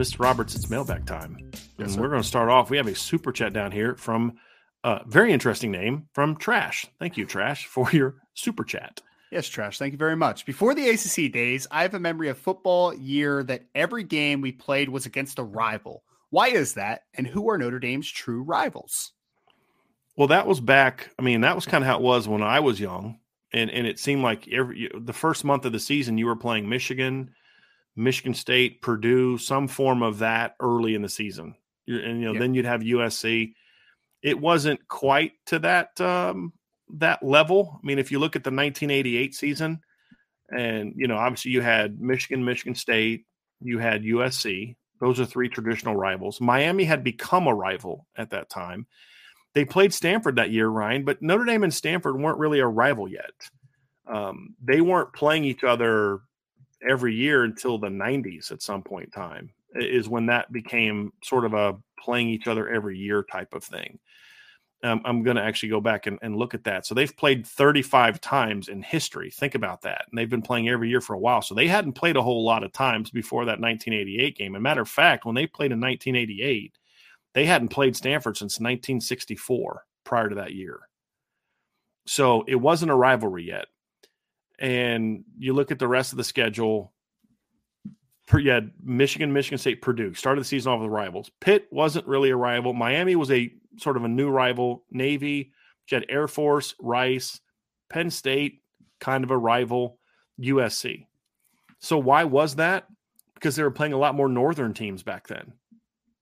Mr. Roberts, it's mailbag time. Yes, and we're going to start off. We have a super chat down here from a very interesting name from Trash. Thank you, Trash, for your super chat. Yes, Trash. Thank you very much. Before the ACC days, I have a memory of football year that every game we played was against a rival. Why is that? And who are Notre Dame's true rivals? Well, that was back. I mean, that was kind of how it was when I was young, and and it seemed like every the first month of the season you were playing Michigan, Michigan State, Purdue, some form of that early in the season, and you know Yeah. then you'd have USC. It wasn't quite to that um, that level. I mean, if you look at the 1988 season, and you know obviously you had Michigan, Michigan State, you had USC. Those are three traditional rivals. Miami had become a rival at that time. They played Stanford that year, Ryan, but Notre Dame and Stanford weren't really a rival yet. Um, they weren't playing each other every year until the 90s at some point in time, is when that became sort of a playing each other every year type of thing. Um, I'm going to actually go back and, and look at that. So they've played 35 times in history. Think about that. And they've been playing every year for a while. So they hadn't played a whole lot of times before that 1988 game. And matter of fact, when they played in 1988, they hadn't played Stanford since 1964 prior to that year. So it wasn't a rivalry yet. And you look at the rest of the schedule. You had Michigan, Michigan State, Purdue started the season off with rivals. Pitt wasn't really a rival. Miami was a sort of a new rival. Navy, you had Air Force, Rice, Penn State, kind of a rival. USC. So why was that? Because they were playing a lot more northern teams back then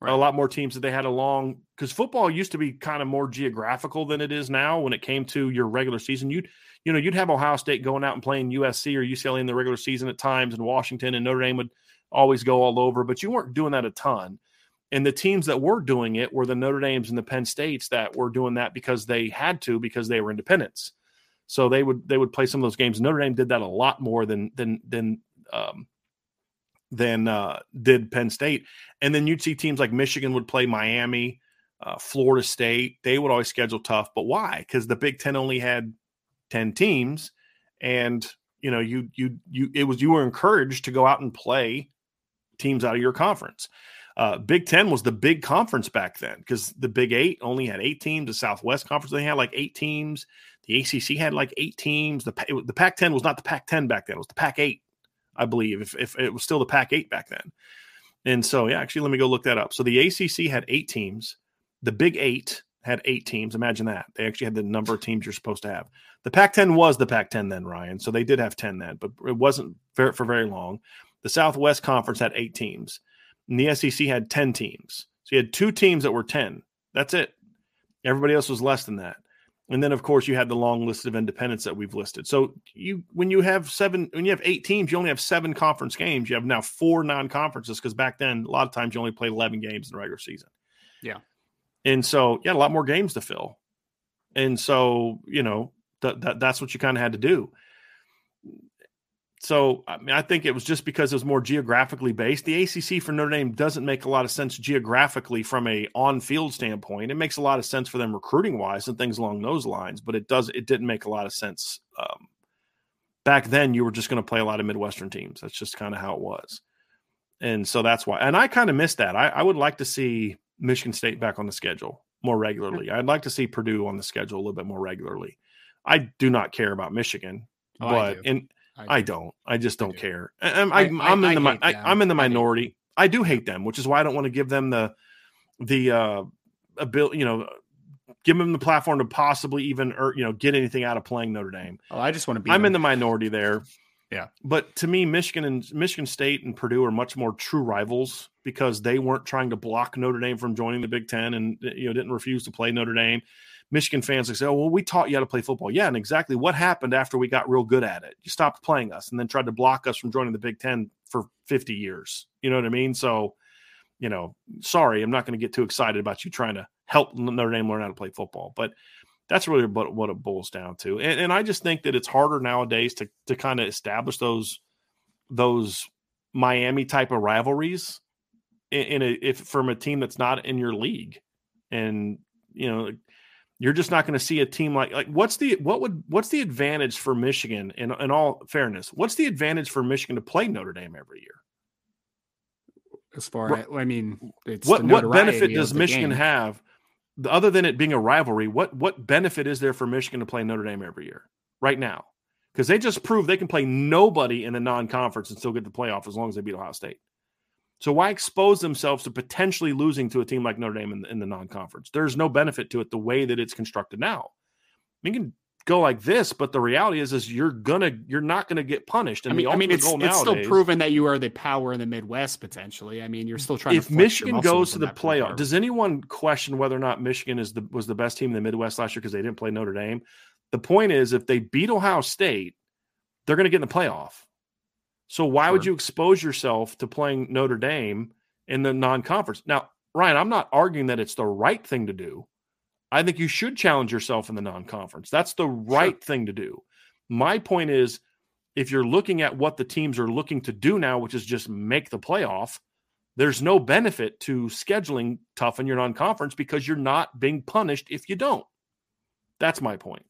a lot more teams that they had along because football used to be kind of more geographical than it is now when it came to your regular season you'd you know you'd have ohio state going out and playing usc or ucla in the regular season at times and washington and notre dame would always go all over but you weren't doing that a ton and the teams that were doing it were the notre dames and the penn states that were doing that because they had to because they were independents so they would they would play some of those games notre dame did that a lot more than than than um than uh, did Penn State. And then you'd see teams like Michigan would play Miami, uh, Florida State. They would always schedule tough. But why? Because the Big Ten only had ten teams, and you know you you you it was you were encouraged to go out and play teams out of your conference. Uh, Big Ten was the big conference back then because the Big Eight only had eight teams. The Southwest Conference they had like eight teams. The ACC had like eight teams. The the Pac ten was not the Pac ten back then. It was the Pac eight. I believe, if, if it was still the Pac 8 back then. And so, yeah, actually, let me go look that up. So the ACC had eight teams. The Big Eight had eight teams. Imagine that. They actually had the number of teams you're supposed to have. The Pac 10 was the Pac 10 then, Ryan. So they did have 10 then, but it wasn't for, for very long. The Southwest Conference had eight teams, and the SEC had 10 teams. So you had two teams that were 10. That's it. Everybody else was less than that. And then, of course, you had the long list of independents that we've listed. So you, when you have seven, when you have eight teams, you only have seven conference games. You have now four non-conferences because back then, a lot of times you only played eleven games in the regular season. Yeah. And so had a lot more games to fill, and so you know that, that that's what you kind of had to do. so I mean, I think it was just because it was more geographically based. The ACC for Notre Dame doesn't make a lot of sense geographically from a on-field standpoint. It makes a lot of sense for them recruiting wise and things along those lines, but it does it didn't make a lot of sense. Um, back then, you were just going to play a lot of Midwestern teams. That's just kind of how it was, and so that's why. And I kind of missed that. I, I would like to see Michigan State back on the schedule more regularly. I'd like to see Purdue on the schedule a little bit more regularly. I do not care about Michigan, oh, but in I, I don't. I just don't I do. care. I'm, I, am i am in the I, am in the minority. I do hate them, which is why I don't want to give them the the uh ability, you know, give them the platform to possibly even or you know get anything out of playing Notre Dame. Oh, I just want to be. I'm them. in the minority there. Yeah, but to me, Michigan and Michigan State and Purdue are much more true rivals because they weren't trying to block Notre Dame from joining the Big Ten and uh, you know didn't refuse to play Notre Dame. Michigan fans like say, "Oh, well, we taught you how to play football." Yeah, and exactly what happened after we got real good at it? You stopped playing us, and then tried to block us from joining the Big Ten for 50 years. You know what I mean? So, you know, sorry, I'm not going to get too excited about you trying to help Notre Dame learn how to play football, but that's really what, what it boils down to. And, and I just think that it's harder nowadays to to kind of establish those those Miami type of rivalries in, in a if from a team that's not in your league, and you know you're just not going to see a team like like what's the what would what's the advantage for Michigan in in all fairness? What's the advantage for Michigan to play Notre Dame every year? As far as I mean, what what benefit does Michigan game. have other than it being a rivalry? What what benefit is there for Michigan to play Notre Dame every year right now? Because they just proved they can play nobody in the non-conference and still get the playoff as long as they beat Ohio State. So why expose themselves to potentially losing to a team like Notre Dame in, in the non-conference? There's no benefit to it the way that it's constructed now. Can go like this, but the reality is, is you're gonna, you're not gonna get punished. And I mean, I mean, it's, it's nowadays, still proven that you are the power in the Midwest potentially. I mean, you're still trying. To, if Michigan goes to the playoff, does anyone question whether or not Michigan is the was the best team in the Midwest last year because they didn't play Notre Dame? The point is, if they beat Ohio State, they're going to get in the playoff. So why sure. would you expose yourself to playing Notre Dame in the non-conference? Now, Ryan, I'm not arguing that it's the right thing to do. I think you should challenge yourself in the non-conference. That's the right sure. thing to do. My point is if you're looking at what the teams are looking to do now, which is just make the playoff, there's no benefit to scheduling tough in your non-conference because you're not being punished if you don't. That's my point.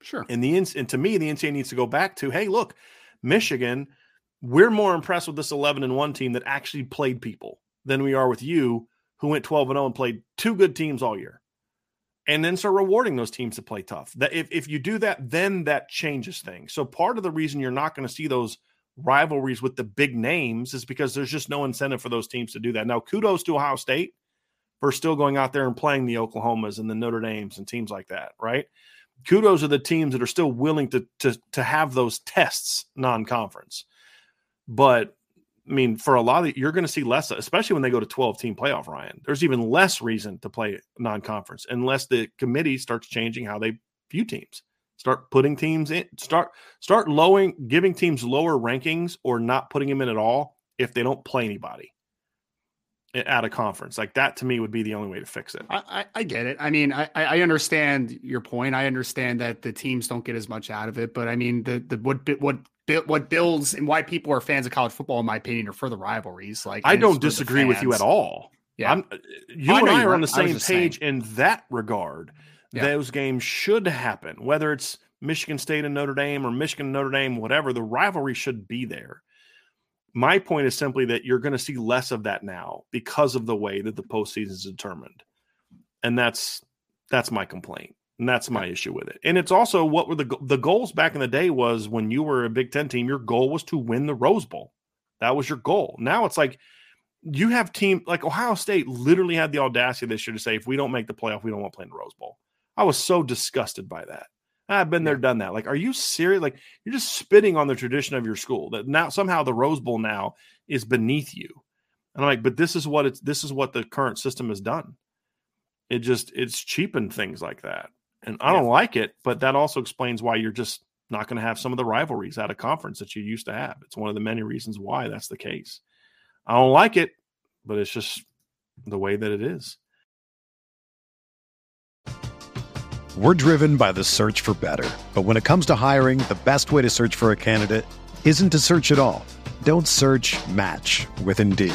Sure. And the and to me, the NCAA needs to go back to, hey, look, Michigan – we're more impressed with this 11 and 1 team that actually played people than we are with you who went 12 and 0 and played two good teams all year and then start rewarding those teams to play tough. That if, if you do that then that changes things. So part of the reason you're not going to see those rivalries with the big names is because there's just no incentive for those teams to do that. Now kudos to ohio state for still going out there and playing the oklahomas and the notre dames and teams like that right? Kudos are the teams that are still willing to to, to have those tests non-conference. But I mean, for a lot of you're going to see less, especially when they go to 12 team playoff, Ryan. There's even less reason to play non conference unless the committee starts changing how they view teams. Start putting teams in, start start lowering, giving teams lower rankings or not putting them in at all if they don't play anybody at a conference. Like that to me would be the only way to fix it. I, I, get it. I mean, I, I understand your point. I understand that the teams don't get as much out of it, but I mean, the the what what what builds and why people are fans of college football, in my opinion, are for the rivalries. Like I don't disagree with you at all. Yeah, I'm, uh, you and I are on the same page saying. in that regard. Yeah. Those games should happen, whether it's Michigan State and Notre Dame or Michigan and Notre Dame, whatever. The rivalry should be there. My point is simply that you're going to see less of that now because of the way that the postseason is determined, and that's that's my complaint. And that's my issue with it. And it's also what were the the goals back in the day was when you were a Big 10 team, your goal was to win the Rose Bowl. That was your goal. Now it's like you have team like Ohio State literally had the audacity this year to say if we don't make the playoff, we don't want to play in the Rose Bowl. I was so disgusted by that. I've been there, done that. Like, are you serious? Like, you're just spitting on the tradition of your school. That now somehow the Rose Bowl now is beneath you. And I'm like, but this is what it's this is what the current system has done. It just it's cheapened things like that. And I don't like it, but that also explains why you're just not going to have some of the rivalries at a conference that you used to have. It's one of the many reasons why that's the case. I don't like it, but it's just the way that it is. We're driven by the search for better. But when it comes to hiring, the best way to search for a candidate isn't to search at all. Don't search match with Indeed.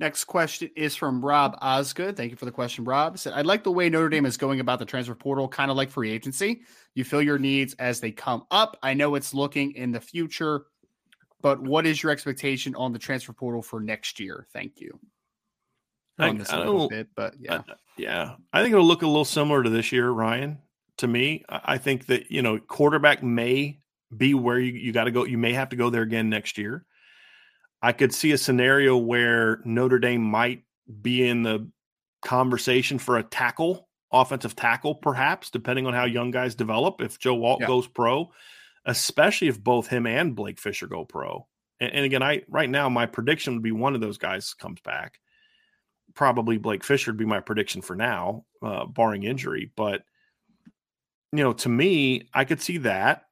Next question is from Rob Osgood. Thank you for the question, Rob. Said, I like the way Notre Dame is going about the transfer portal, kind of like free agency. You fill your needs as they come up. I know it's looking in the future, but what is your expectation on the transfer portal for next year? Thank you. I, On this a I little bit, but yeah. Uh, yeah, I think it'll look a little similar to this year, Ryan. To me, I I think that you know quarterback may be where you, you got to go. You may have to go there again next year. I could see a scenario where Notre Dame might be in the conversation for a tackle, offensive tackle, perhaps, depending on how young guys develop. If Joe Alt Yeah. goes pro, especially if both him and Blake Fisher go pro. And, and again, I right now my prediction would be one of those guys comes back probably Blake Fisher would be my prediction for now, uh, barring injury. But you know, to me, I could see that.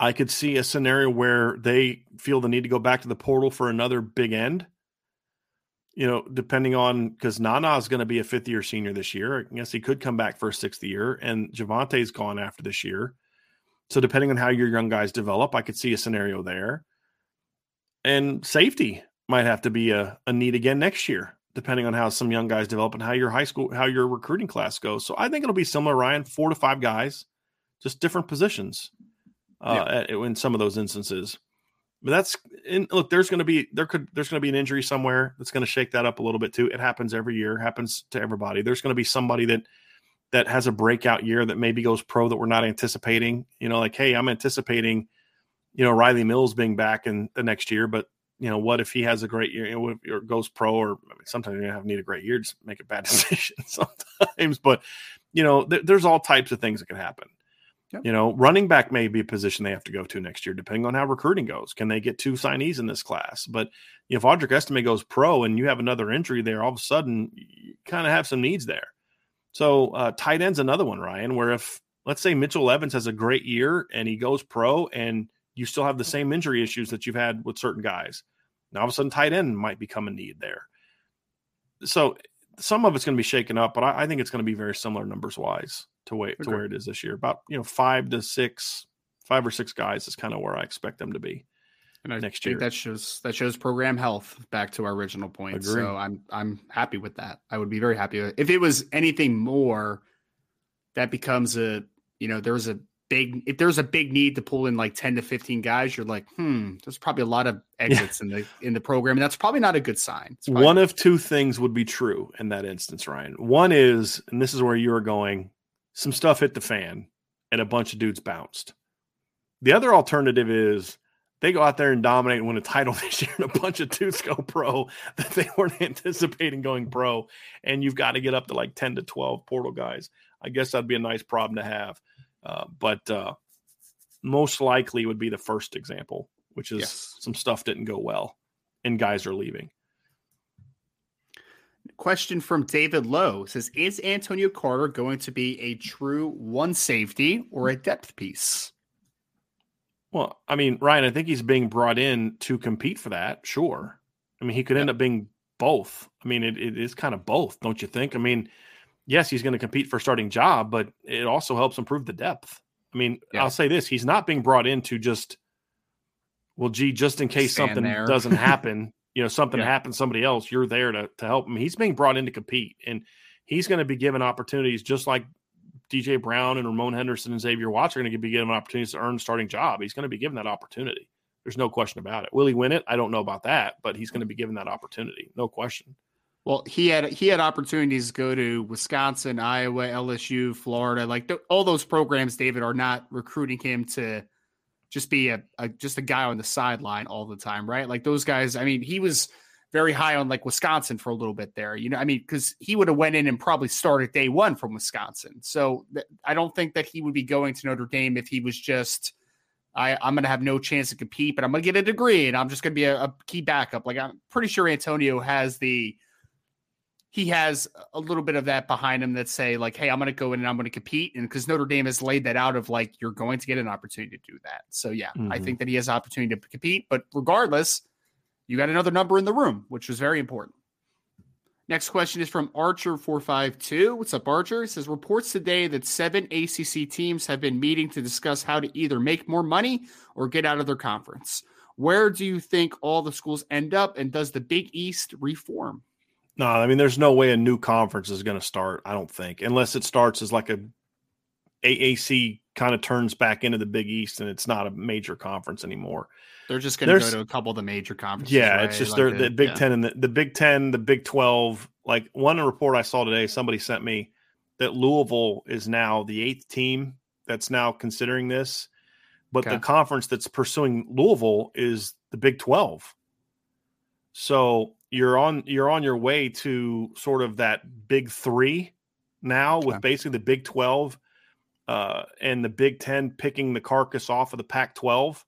I could see a scenario where they feel the need to go back to the portal for another big end. You know, depending on because Nana is going to be a fifth year senior this year. I guess he could come back for a sixth year, and Javontae's gone after this year. So depending on how your young guys develop, I could see a scenario there. And safety might have to be a, a need again next year, depending on how some young guys develop and how your high school, how your recruiting class goes. So I think it'll be similar, Ryan, four to five guys, just different positions uh, at- in some of those instances. But that's in, look. There's going to be there could there's going to be an injury somewhere that's going to shake that up a little bit too. It happens every year. Happens to everybody. There's going to be somebody that that has a breakout year that maybe goes pro that we're not anticipating. You know, like hey, I'm anticipating, you know, Rylie Mills being back in the next year, but you know, what if he has a great year, or goes pro, or I mean, sometimes you have need a great year to make a bad decision sometimes, but you know, th- there's all types of things that can happen. Yep. You know, running back may be a position they have to go to next year, depending on how recruiting goes. Can they get two signees in this class? But you know, if Audric Estime goes pro and you have another injury there, all of a sudden you kind of have some needs there. So uh, tight end's another one, Ryan, where if let's say Mitchell Evans has a great year and he goes pro and you still have the same injury issues that you've had with certain guys. Now all of a sudden tight end might become a need there. So some of it's going to be shaken up, but I, I think it's going to be very similar numbers wise to wait to where it is this year. About you know five to six, five or six guys is kind of where I expect them to be. And I next think year. that shows that shows program health back to our original point. Agree. So I'm I'm happy with that. I would be very happy if it was anything more. That becomes a you know there's a big if there's a big need to pull in like ten to fifteen guys. You're like hmm there's probably a lot of exits in the in the program and that's probably not a good sign. One of two things would be true in that instance, Ryan. One is, and this is where you are going, some stuff hit the fan and a bunch of dudes bounced. The other alternative is they go out there and dominate and win a title this year, and a bunch of dudes go pro that they weren't anticipating going pro, and you've got to get up to like 10 to 12 portal guys. I guess that'd be a nice problem to have. Uh, but uh, most likely would be the first example, which is Yes. some stuff didn't go well and guys are leaving. Question from David Lowe says Is Antonio Carter going to be a true one safety or a depth piece? Well, I mean, Ryan, I think he's being brought in to compete for that. Sure. I mean, he could end up being both. I mean, it, it is kind of both, don't you think? I mean, yes, he's going to compete for a starting job, but it also helps improve the depth. I mean, Yeah. I'll say this he's not being brought in to just, well, gee, just in case Stand something there. doesn't happen, you know, something Yeah. happens somebody else, you're there to, to help him. He's being brought in to compete, and he's going to be given opportunities just like DJ Brown and Ramon Henderson and Xavier Watts are going to be given opportunities to earn a starting job. He's going to be given that opportunity. There's no question about it. Will he win it? I don't know about that, but he's going to be given that opportunity. No question. Well, he had he had opportunities to go to Wisconsin, Iowa, LSU, Florida. Like th- all those programs, David, are not recruiting him to just be a, a just a guy on the sideline all the time, right? Like those guys. I mean, he was very high on like Wisconsin for a little bit there. You know, I mean, because he would have went in and probably started day one from Wisconsin. So th- I don't think that he would be going to Notre Dame if he was just. I, I'm going to have no chance to compete, but I'm going to get a degree and I'm just going to be a, a key backup. Like I'm pretty sure Antonio has the he has a little bit of that behind him that say like, "Hey, I'm going to go in and I'm going to compete," and because Notre Dame has laid that out of like you're going to get an opportunity to do that. So yeah, mm-hmm. I think that he has opportunity to compete. But regardless, you got another number in the room, which was very important. Next question is from Archer four five two. What's up, Archer? He says reports today that seven ACC teams have been meeting to discuss how to either make more money or get out of their conference. Where do you think all the schools end up, and does the Big East reform? No, I mean, there's no way a new conference is going to start. I don't think, unless it starts as like a AAC kind of turns back into the Big East and it's not a major conference anymore. They're just going to go to a couple of the major conferences. Yeah, right? it's just like they're the, the Big yeah. Ten and the, the Big Ten, the Big Twelve. Like one report I saw today, somebody sent me that Louisville is now the eighth team that's now considering this, but okay. the conference that's pursuing Louisville is the Big Twelve. So you're on you're on your way to sort of that big three now with basically the Big Twelve uh, and the Big Ten picking the carcass off of the Pac twelve,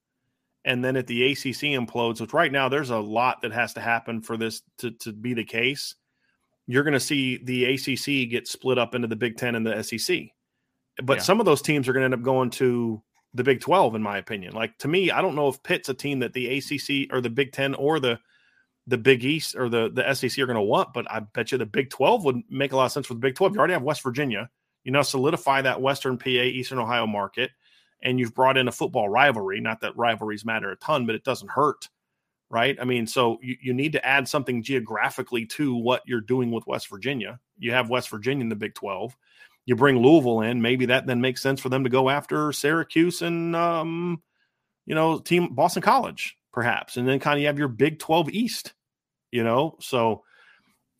and then at the ACC implodes, which right now there's a lot that has to happen for this to to be the case. You're going to see the ACC get split up into the Big Ten and the SEC, but yeah. some of those teams are going to end up going to the Big Twelve, in my opinion. Like to me, I don't know if Pitt's a team that the ACC or the Big Ten or the the Big East or the the SEC are going to want, but I bet you the Big 12 would make a lot of sense for the Big 12. You already have West Virginia. You know, solidify that Western PA, Eastern Ohio market, and you've brought in a football rivalry. Not that rivalries matter a ton, but it doesn't hurt, right? I mean, so you, you need to add something geographically to what you're doing with West Virginia. You have West Virginia in the Big 12. You bring Louisville in, maybe that then makes sense for them to go after Syracuse and um, you know, team Boston College perhaps. And then kind of you have your Big 12 East, you know? So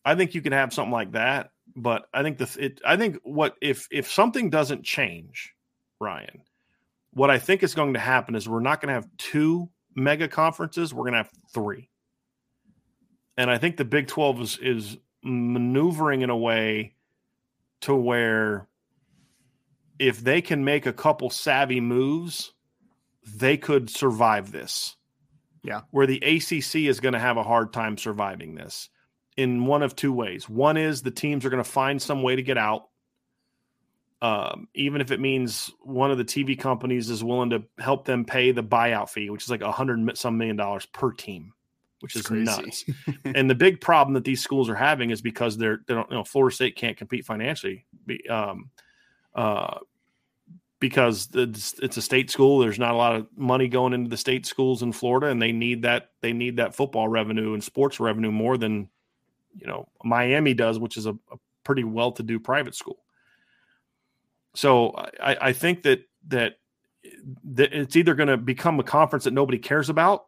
I think you can have something like that. But I think the it I think what if if something doesn't change, Ryan, what I think is going to happen is we're not going to have two mega conferences, we're going to have three. And I think the Big 12 is is maneuvering in a way to where if they can make a couple savvy moves, they could survive this. Yeah. Where the ACC is going to have a hard time surviving this in one of two ways. One is the teams are going to find some way to get out. Um, even if it means one of the TV companies is willing to help them pay the buyout fee, which is like a hundred some million dollars per team, which is nuts. and the big problem that these schools are having is because they're they don't you know Florida State can't compete financially. Um, uh, because it's, a state school. There's not a lot of money going into the state schools in Florida, and they need that they need that football revenue and sports revenue more than you know Miami does, which is a, a pretty well-to-do private school. So I, I think that that that it's either going to become a conference that nobody cares about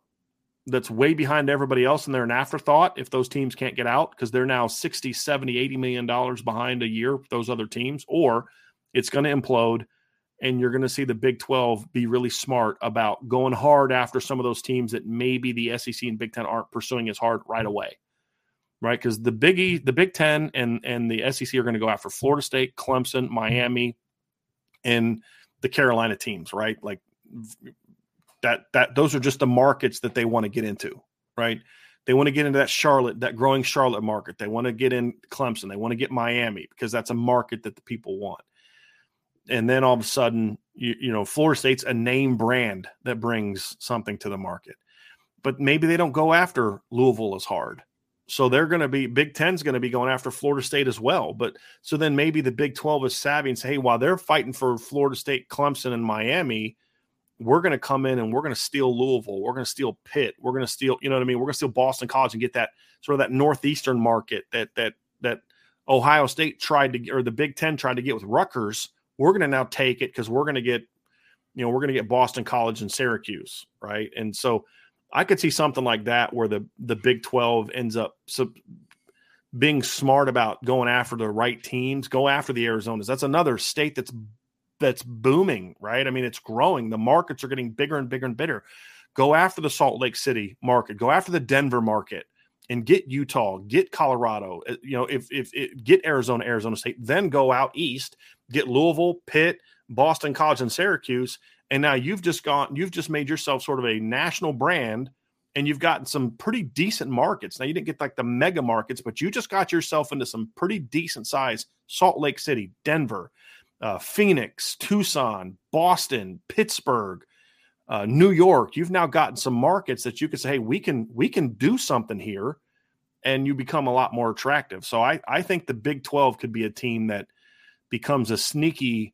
that's way behind everybody else and they're an afterthought if those teams can't get out because they're now 60 70 80 million dollars behind a year those other teams or it's going to implode and you're going to see the Big 12 be really smart about going hard after some of those teams that maybe the SEC and Big 10 aren't pursuing as hard right away. Right? Because the Big the Big 10 and and the SEC are going to go after Florida State, Clemson, Miami, and the Carolina teams, right? Like that that those are just the markets that they want to get into, right? They want to get into that Charlotte, that growing Charlotte market. They want to get in Clemson. They want to get Miami because that's a market that the people want and then all of a sudden, you, you know, Florida State's a name brand that brings something to the market. But maybe they don't go after Louisville as hard. So they're going to be Big Ten's going to be going after Florida State as well. But so then maybe the Big 12 is savvy and say, hey, while they're fighting for Florida State, Clemson, and Miami, we're going to come in and we're going to steal Louisville. We're going to steal Pitt. We're going to steal, you know what I mean? We're going to steal Boston College and get that sort of that northeastern market that that that Ohio State tried to or the Big Ten tried to get with Rutgers we're going to now take it because we're going to get, you know, we're going to get Boston College and Syracuse, right? And so I could see something like that where the the Big Twelve ends up so being smart about going after the right teams, go after the Arizonas. That's another state that's that's booming, right? I mean, it's growing. The markets are getting bigger and bigger and bigger. Go after the Salt Lake City market. Go after the Denver market and get Utah, get Colorado. Uh, you know, if if, if get Arizona, Arizona State, then go out east, get Louisville, Pitt, Boston College, and Syracuse. And now you've just gone, you've just made yourself sort of a national brand and you've gotten some pretty decent markets. Now you didn't get like the mega markets, but you just got yourself into some pretty decent size Salt Lake City, Denver, uh, Phoenix, Tucson, Boston, Pittsburgh, uh, New York. You've now gotten some markets that you could say, hey, we can we can do something here, and you become a lot more attractive. So I I think the Big Twelve could be a team that becomes a sneaky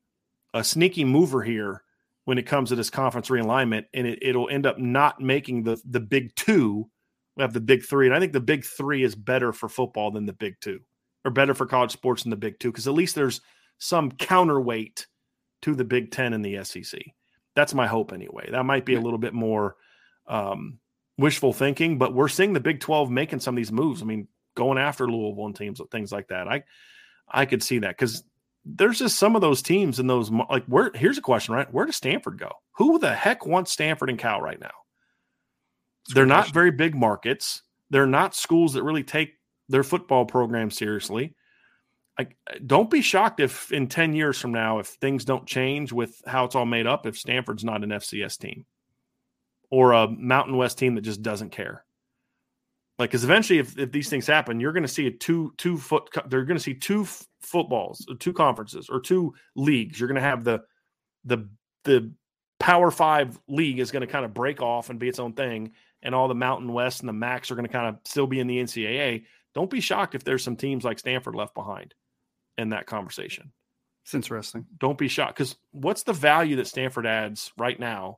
a sneaky mover here when it comes to this conference realignment, and it, it'll end up not making the the big two. We have the big three, and I think the big three is better for football than the big two, or better for college sports than the big two, because at least there's some counterweight to the Big Ten and the SEC. That's my hope anyway. That might be a little bit more um, wishful thinking, but we're seeing the Big Twelve making some of these moves. I mean, going after Louisville and teams, and things like that. I I could see that because there's just some of those teams and those like where here's a question right? Where does stanford go? Who the heck wants stanford and cal right now? They're not very big markets. They're not schools that really take their football program seriously don't be shocked if in 10 years from now if things don't change with how it's all made up if stanford's not an fcs team or a mountain west team that just doesn't care. Like because eventually if, if these things happen you're going to see a two two foot they're going to see two f- footballs uh, two conferences or two leagues. You're going to have the the the power five league is going to kind of break off and be its own thing and all the mountain west and the max are going to kind of still be in the ncaa don't be shocked if there's some teams like stanford left behind in that conversation it's interesting don't be shocked because what's the value that stanford adds right now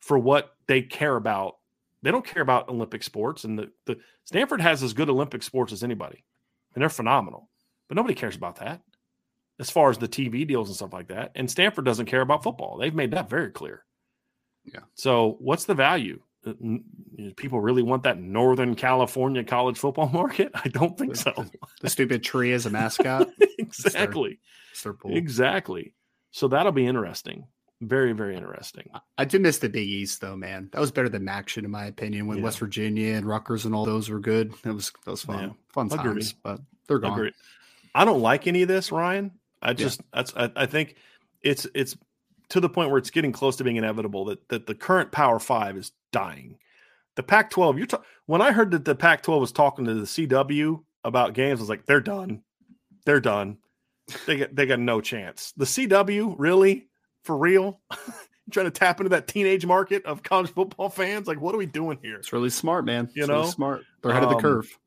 for what they care about they don't care about Olympic sports, and the, the Stanford has as good Olympic sports as anybody, and they're phenomenal. But nobody cares about that as far as the TV deals and stuff like that. And Stanford doesn't care about football. They've made that very clear. Yeah. So what's the value? Uh, people really want that Northern California college football market? I don't think so. The, the stupid tree as a mascot. exactly. It's their, it's their exactly. So that'll be interesting. Very, very interesting. I do miss the Big East though, man. That was better than MACtion in my opinion. When yeah. West Virginia and Rutgers and all those were good, it was that was fun, yeah. fun times. Agreed. But they're gone. Agreed. I don't like any of this, Ryan. I just yeah. that's I, I, think it's it's to the point where it's getting close to being inevitable that that the current Power Five is dying. The Pac-12, you're ta- when I heard that the Pac-12 was talking to the CW about games, I was like, they're done, they're done. They get they got no chance. The CW really for real? trying to tap into that teenage market of college football fans? Like, what are we doing here? It's really smart, man. You it's know, really smart. They're ahead um, of the um, curve.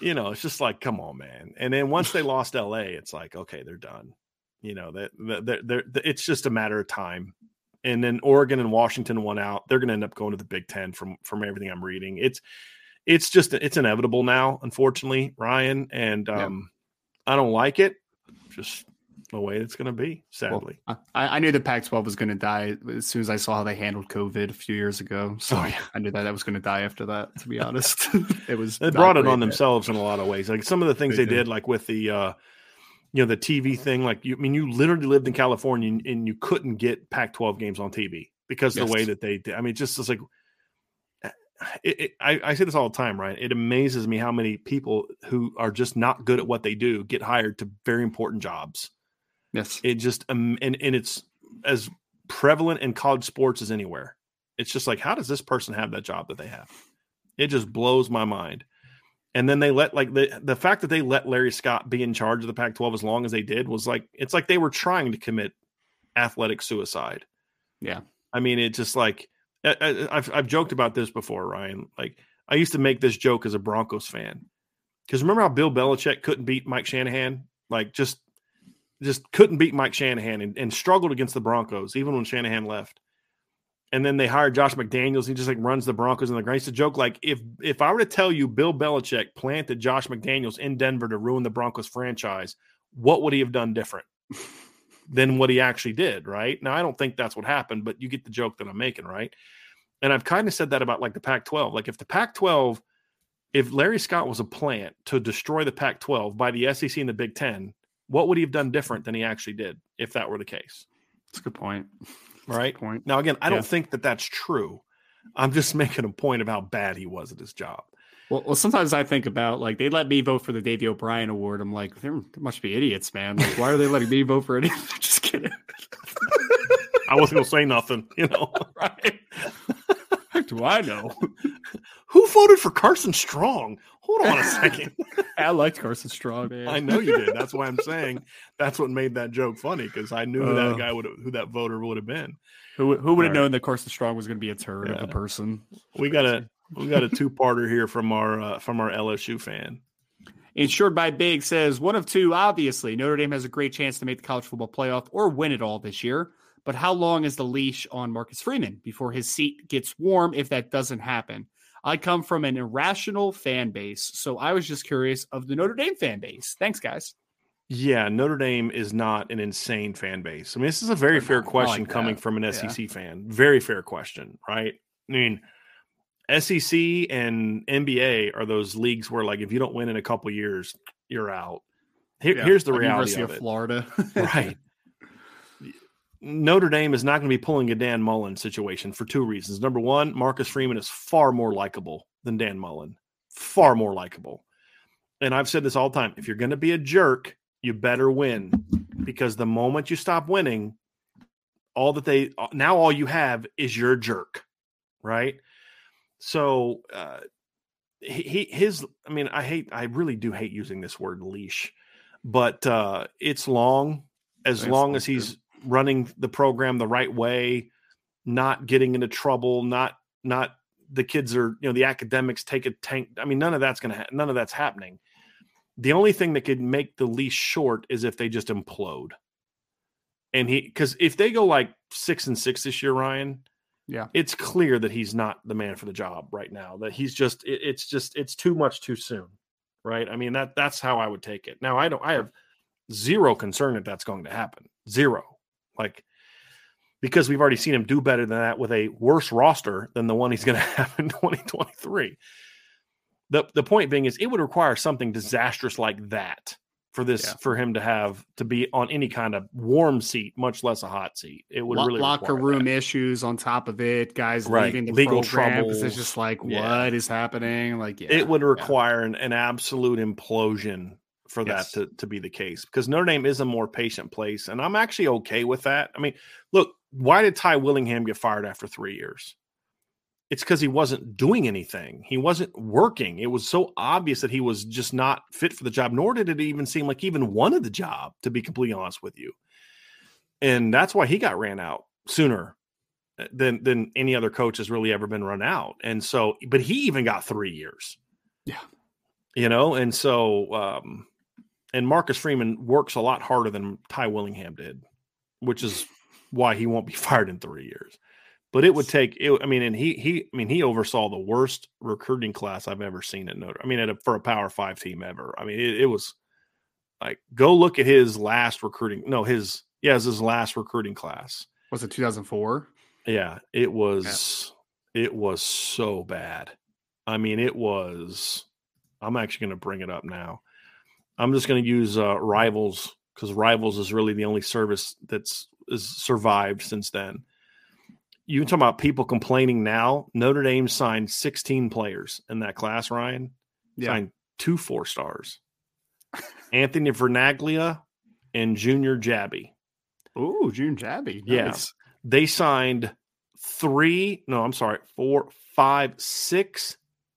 You know, it's just like, come on, man. And then once they lost LA, it's like, okay, they're done. You know, that they're, they're, they're, it's just a matter of time. And then Oregon and Washington won out. They're going to end up going to the Big Ten from from everything I'm reading. It's it's just it's inevitable now, unfortunately, Ryan. And um, yeah. I don't like it. Just the way it's going to be, sadly. Well, I, I, knew the Pac 12 was going to die as soon as I saw how they handled COVID a few years ago. So oh, yeah. I knew that that was going to die after that, to be honest. it was. They brought it on themselves in a lot of ways. Like some of the things they, they did. did, like with the, uh, you know, the TV thing. Like, you, I mean, you literally lived in California and, and you couldn't get Pac 12 games on TV because yes. the way that they did. I mean, just it's like, it, it, I, I, say this all the time, right? It amazes me how many people who are just not good at what they do get hired to very important jobs Yes. It just um, and and it's as prevalent in college sports as anywhere. It's just like how does this person have that job that they have? It just blows my mind. And then they let like the the fact that they let Larry Scott be in charge of the Pac-12 as long as they did was like it's like they were trying to commit athletic suicide. Yeah. I mean, it just like I, have I've joked about this before, Ryan. Like I used to make this joke as a Broncos fan because remember how Bill Belichick couldn't beat Mike Shanahan? Like just just couldn't beat Mike Shanahan and, and, struggled against the Broncos, even when Shanahan left. And then they hired Josh McDaniels. He just like runs the Broncos in the ground. It's a joke. Like if if I were to tell you Bill Belichick planted Josh McDaniels in Denver to ruin the Broncos franchise, what would he have done different? than what he actually did, right? Now, I don't think that's what happened, but you get the joke that I'm making, right? And I've kind of said that about like the Pac 12. Like, if the Pac 12, if Larry Scott was a plant to destroy the Pac 12 by the SEC and the Big Ten, what would he have done different than he actually did if that were the case? That's a good point. Right? Point. Now, again, I Yeah. don't think that that's true. I'm just making a point of how bad he was at his job. Well, well, sometimes I think about like they let me vote for the Davey O'Brien Award. I'm like, there must be idiots, man. Like, why are they letting me vote for it? Just kidding. I wasn't going to say nothing, you know. right? Heck do I know? Who voted for Carson Strong? Hold on a second. I liked Carson Strong, man. I know you did. That's why I'm saying that's what made that joke funny because I knew who Uh. that guy would who that voter would have been. Who who would have right. known that Carson Strong was going to be a turd of a person? We got a we got a two parter here from our uh, from our LSU fan. Insured by Big says one of two. Obviously, Notre Dame has a great chance to make the college football playoff or win it all this year. But how long is the leash on Marcus Freeman before his seat gets warm if that doesn't happen? I come from an irrational fan base, so I was just curious of the Notre Dame fan base. Thanks, guys. Yeah, Notre Dame is not an insane fan base. I mean, this is a very fair question like coming from an Yeah. SEC fan. Very fair question, right? I mean, SEC and NBA are those leagues where, like, if you don't win in a couple years, you're out. Here, Yeah, Here's the reality University of of it. Florida. right. Notre Dame is not going to be pulling a Dan Mullen situation for two reasons. Number one, Marcus Freeman is far more likable than Dan Mullen, far more likable. And I've said this all the time if you're going to be a jerk, you better win because the moment you stop winning, all that they now all you have is your jerk, right? So, uh, he, his I mean I hate I really do hate using this word leash, but uh, it's long as That's long as he's running the program the right way, not getting into trouble, not not the kids are you know the academics take a tank. I mean none of that's gonna ha- none of that's happening. The only thing that could make the leash short is if they just implode. And he because if they go like six and six this year, Ryan, Yeah. it's clear that he's not the man for the job right now. That he's just it, it's just it's too much too soon, right? I mean that that's how I would take it. Now I don't I have zero concern that that's going to happen. Zero, like because we've already seen him do better than that with a worse roster than the one he's going to have in 2023. The the point being is it would require something disastrous like that for this Yeah. for him to have to be on any kind of warm seat, much less a hot seat. It would really locker room that. issues on top of it, guys Right. leaving the Legal troubles. It's just like, what Yeah. is happening? Like, yeah, it would require an, an absolute implosion for Yes. that to, to be the case because Notre Dame is a more patient place. And I'm actually okay with that. I mean, look, why did Ty Willingham get fired after three years? It's because he wasn't doing anything. He wasn't working. It was so obvious that he was just not fit for the job, nor did it even seem like he even wanted the job, to be completely honest with you. And that's why he got ran out sooner uh, than than any other coach has really ever been run out. And so, but he even got three years. Yeah. You know, and so um and Marcus Freeman works a lot harder than Ty Willingham did, which is why he won't be fired in three years. But it would take it, I mean, and he he I mean he oversaw the worst recruiting class I've ever seen at Notre. I mean, at a, for a Power Five team ever. I mean, it, it was like go look at his last recruiting. No, his yeah, his last recruiting class. Was it 2004? Yeah, it was it was so bad. I mean, it was I'm actually going to bring it up now. I'm just going to use uh, Rivals cuz Rivals is really the only service that's is survived since then. You can talk about people complaining now. Notre Dame signed 16 players in that class, Ryan. Yeah. Signed two four stars. Anthony Vernaglia and Junior Jabbie. Ooh, June Jabbie. Yeah. Nice. they signed three no i'm sorry four five six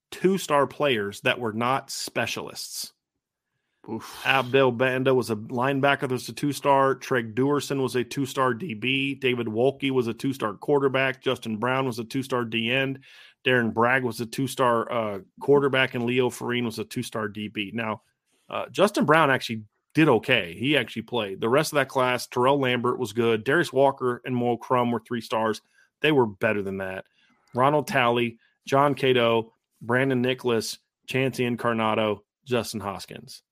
two-star players that were not specialists Oof. abdel banda was a linebacker that was a two-star Tregg Duerson was a two-star db david wolke was a two-star quarterback justin brown was a two-star d-end darrin bragg was a two-star uh, quarterback and leo Ferrine was a two-star db now uh, justin brown actually did okay. He actually played. The rest of that class, Terrell Lambert was good. Darius Walker and Mo Crum were three stars. They were better than that. Ronald Talley, John Cato, Brandon Nicholas, Chauncey Incarnato, Justin Hoskins.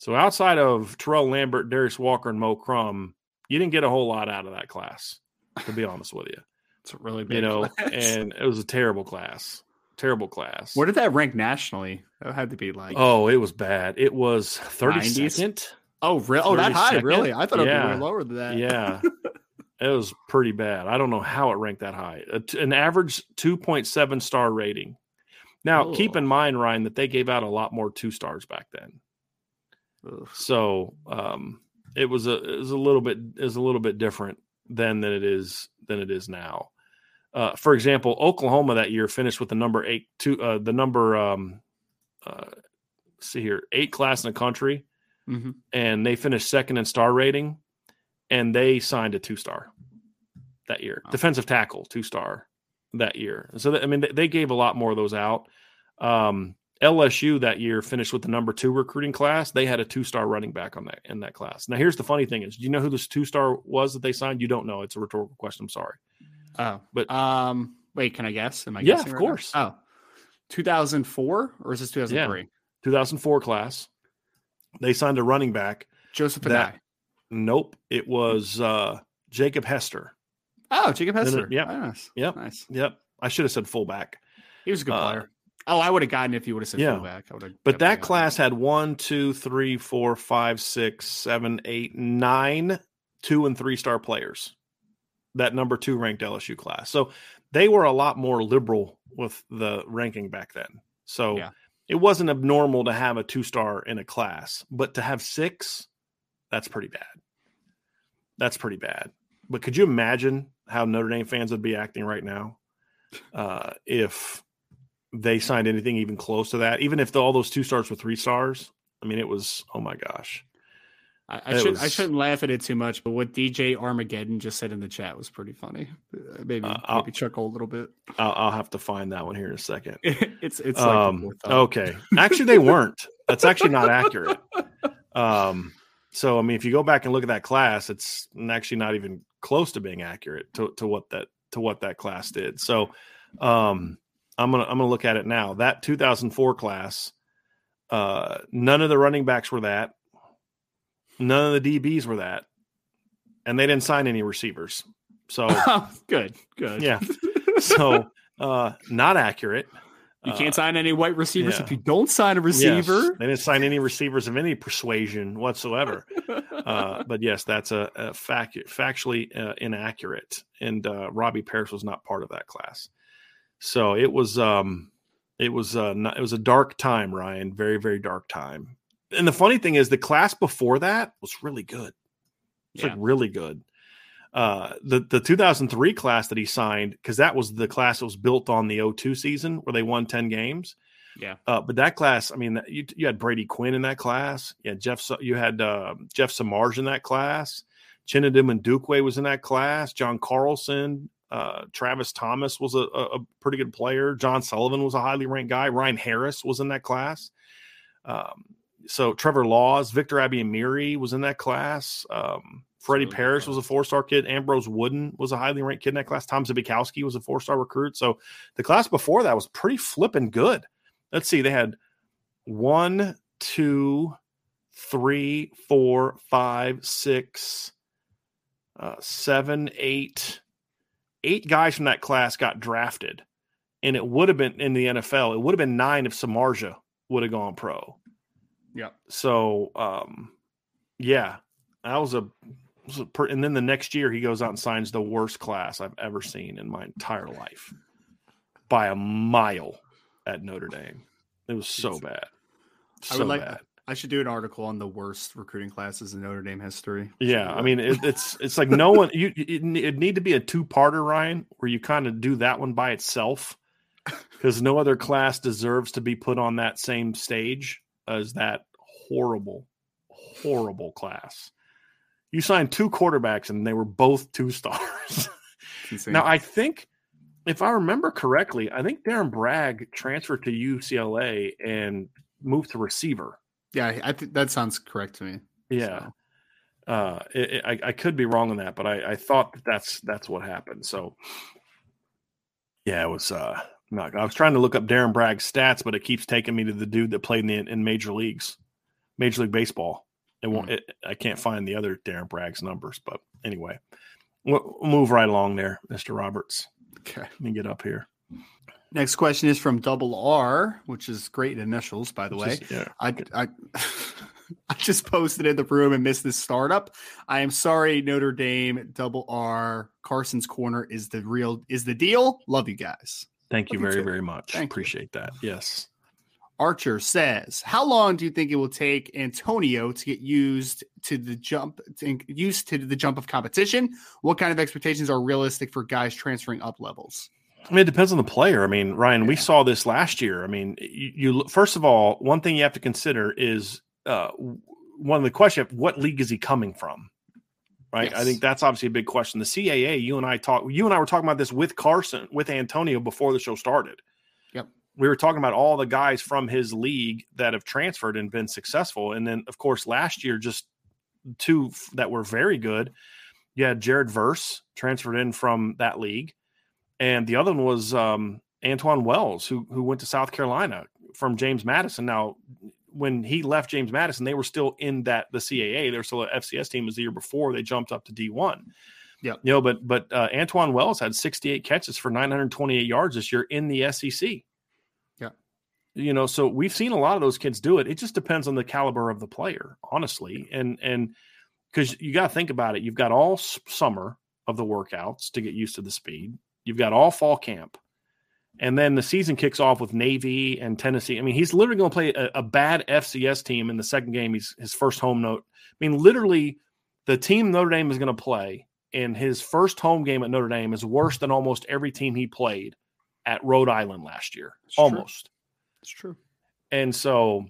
So outside of Terrell Lambert, Darius Walker, and Mo Crum, You didn't get a whole lot out of that class, to be honest with you. It's a really big You know, class. and it was a terrible class. Terrible class. Where did that rank nationally? That had to be like Oh, it was bad. It was 90s? 32nd. oh, re- oh that high, really? I thought it would be way lower than that. Yeah. it was pretty bad. I don't know how it ranked that high. A t- An average 2.7 star rating. Now, keep Oh. in mind, Ryan, that they gave out a lot more two stars back then. Ugh. So um, it was a it was a little bit is a little bit different then than it is than it is now. Uh, for example, Oklahoma that year finished with the number eight two uh, the number um, uh, see here eight class in the country, Mhm. and they finished second in star rating, and they signed a two star that year, Wow. defensive tackle two star that year. So that, I mean they, they gave a lot more of those out. Um, LSU that year finished with the number two recruiting class. They had a two star running back on that in that class. Now here's the funny thing is, do you know who this two star was that they signed? You don't know. It's a rhetorical question. I'm sorry. Oh, But- um, wait, can I guess? Am I Yeah, guessing of right now? course. Oh, 2004 or is this 2003? 2004 class. They signed a running back. Joseph That-. Nope, it was uh, Jacob Hester. Oh, Jacob Hester. yep. Nice. Yep. Nice. Yep, I should have said fullback. He was a good Uh, player. Oh, I would have gotten if you would have said Yeah. fullback. I would have. But that class had one, two, three, four, five, six, seven, eight, nine two and three star players. That number two ranked LSU class. So they were a lot more liberal with the ranking back then. So Yeah. it wasn't abnormal to have a two star in a class, but to have six, that's pretty bad. That's pretty bad. But could you imagine how Notre Dame fans would be acting right now uh, if they signed anything even close to that? Even if the, all those two stars were three stars, I mean, it was oh my gosh. I, I should i shouldn't laugh at it too much, but what DJ Armageddon just said in the chat was pretty funny. Uh, Maybe Uh, maybe chuckle a little bit. I'll, I'll have to find that one here in a second. it's it's um, up. okay, actually, they weren't. That's actually not accurate. Um, so I mean, if you go back and look at that class, it's actually not even close to being accurate to, to what that to what that class did. So um, I'm gonna I'm gonna look at it now. That 2004 class, uh, none of the running backs were that. None of the DBs were that, and they didn't sign any receivers. So good, good. yeah, so uh, not accurate. You Uh, can't sign any white receivers yeah. if you don't sign a Yes, receiver. they didn't sign any receivers of any persuasion whatsoever. Uh, but yes, that's a, a fact, factually uh, inaccurate. And uh, Robbie Parrish was not part of that class. So it was, um, it was, uh, it was a dark time, Ryan. Very, very dark time. And the funny thing is, the class before that was really good. It's Yeah. like really good. Uh, the the 2003 class that he signed because that was the class that was built on the 02 season where they won 10 games. Yeah. Uh, but that class, I mean, you, you had Brady Quinn in that class. Yeah, Jeff. You had uh, Jeff Samardzija in that class. Chinedum Ndukwe was in that class. John Carlson, uh, Travis Thomas was a, a, pretty good player. John Sullivan was a highly ranked guy. Ryan Harris was in that class. Um, so Trevor Laws, Victor Abiamiri was in that class. Um, Freddie Really Parrish was a four star kid. Ambrose Wooden was a highly ranked kid in that class. Tom Zbikowski was a four star recruit. So the class before that was pretty flipping good. Let's see, they had one, two, three, four, five, six, uh, seven, eight, eight guys from that class got drafted, and it would have been in the NFL. It would have been nine if Samardzija would have gone pro. Yeah. So, um, yeah, that was a, was a per, and then the next year he goes out and signs the worst class I've ever seen in my entire life by a mile at Notre Dame. It was so It's- bad. I So would like- bad. I should do an article on the worst recruiting classes in Notre Dame history. Yeah, I mean it, it's it's like no one you it, it need to be a two parter Ryan where you kind of do that one by itself because no other class deserves to be put on that same stage as that horrible horrible class. You signed two quarterbacks and they were both two stars. Now I think if I remember correctly, I think Darrin Bragg transferred to UCLA and moved to receiver. Yeah, I think that sounds correct to me. Yeah. So, uh it, it- I, I could be wrong on that but I, I thought that that's that's what happened so yeah it was uh not, i was trying to look up darrin bragg's stats but it keeps taking me to the dude that played in, the, in major leagues major league baseball It won't. Mm. It, I can't find the other Darrin Bragg's numbers, but anyway, we'll, we'll move right along there, Mister Roberts. Okay, let me get up here. Next question is from Double R, which is great initials, by the way. yeah. I, I, I just posted in the room and missed this startup. I am sorry, Notre Dame. Double R Carson's corner is the real is the deal. Love you guys. Thank Love you very you very much. Thank Appreciate you. that. Yes. Archer says, "How long do you think it will take Antonio to get used to the jump, used to the jump of competition? What kind of expectations are realistic for guys transferring up levels?" I mean, it depends on the player. I mean, Ryan, yeah. we saw this last year. I mean, you, you, first of all, one thing you have to consider is uh, one of the questions: what league is he coming from? Right. Yes. I think that's obviously a big question. The CAA, you and I talked. You and I were talking about this with Carson, with Antonio before the show started Yep. we were talking about all the guys from his league that have transferred and been successful. And then, of course, last year, just two that were very good. You had Jared Verse transferred in from that league, and the other one was um, Antwane Wells, who who went to South Carolina from James Madison. Now, when he left James Madison, they were still in that the CAA. They were still an FCS team as the year before they jumped up to D one. Yeah, you know, but but uh, Antwane Wells had 68 catches for 928 yards this year in the SEC Yeah, you know so we've seen a lot of those kids do it. It just depends on the caliber of the player honestly. And and because you got to think about it. You've got all summer of the workouts to get used to the speed you've got all fall camp and then the season kicks off with navy and tennessee i mean he's literally going to play a, a, bad fcs team in the second game he's his first home note i mean literally the team notre dame is going to play in his first home game at notre dame is worse than almost every team he played at rhode island last year it's almost true it's true. And so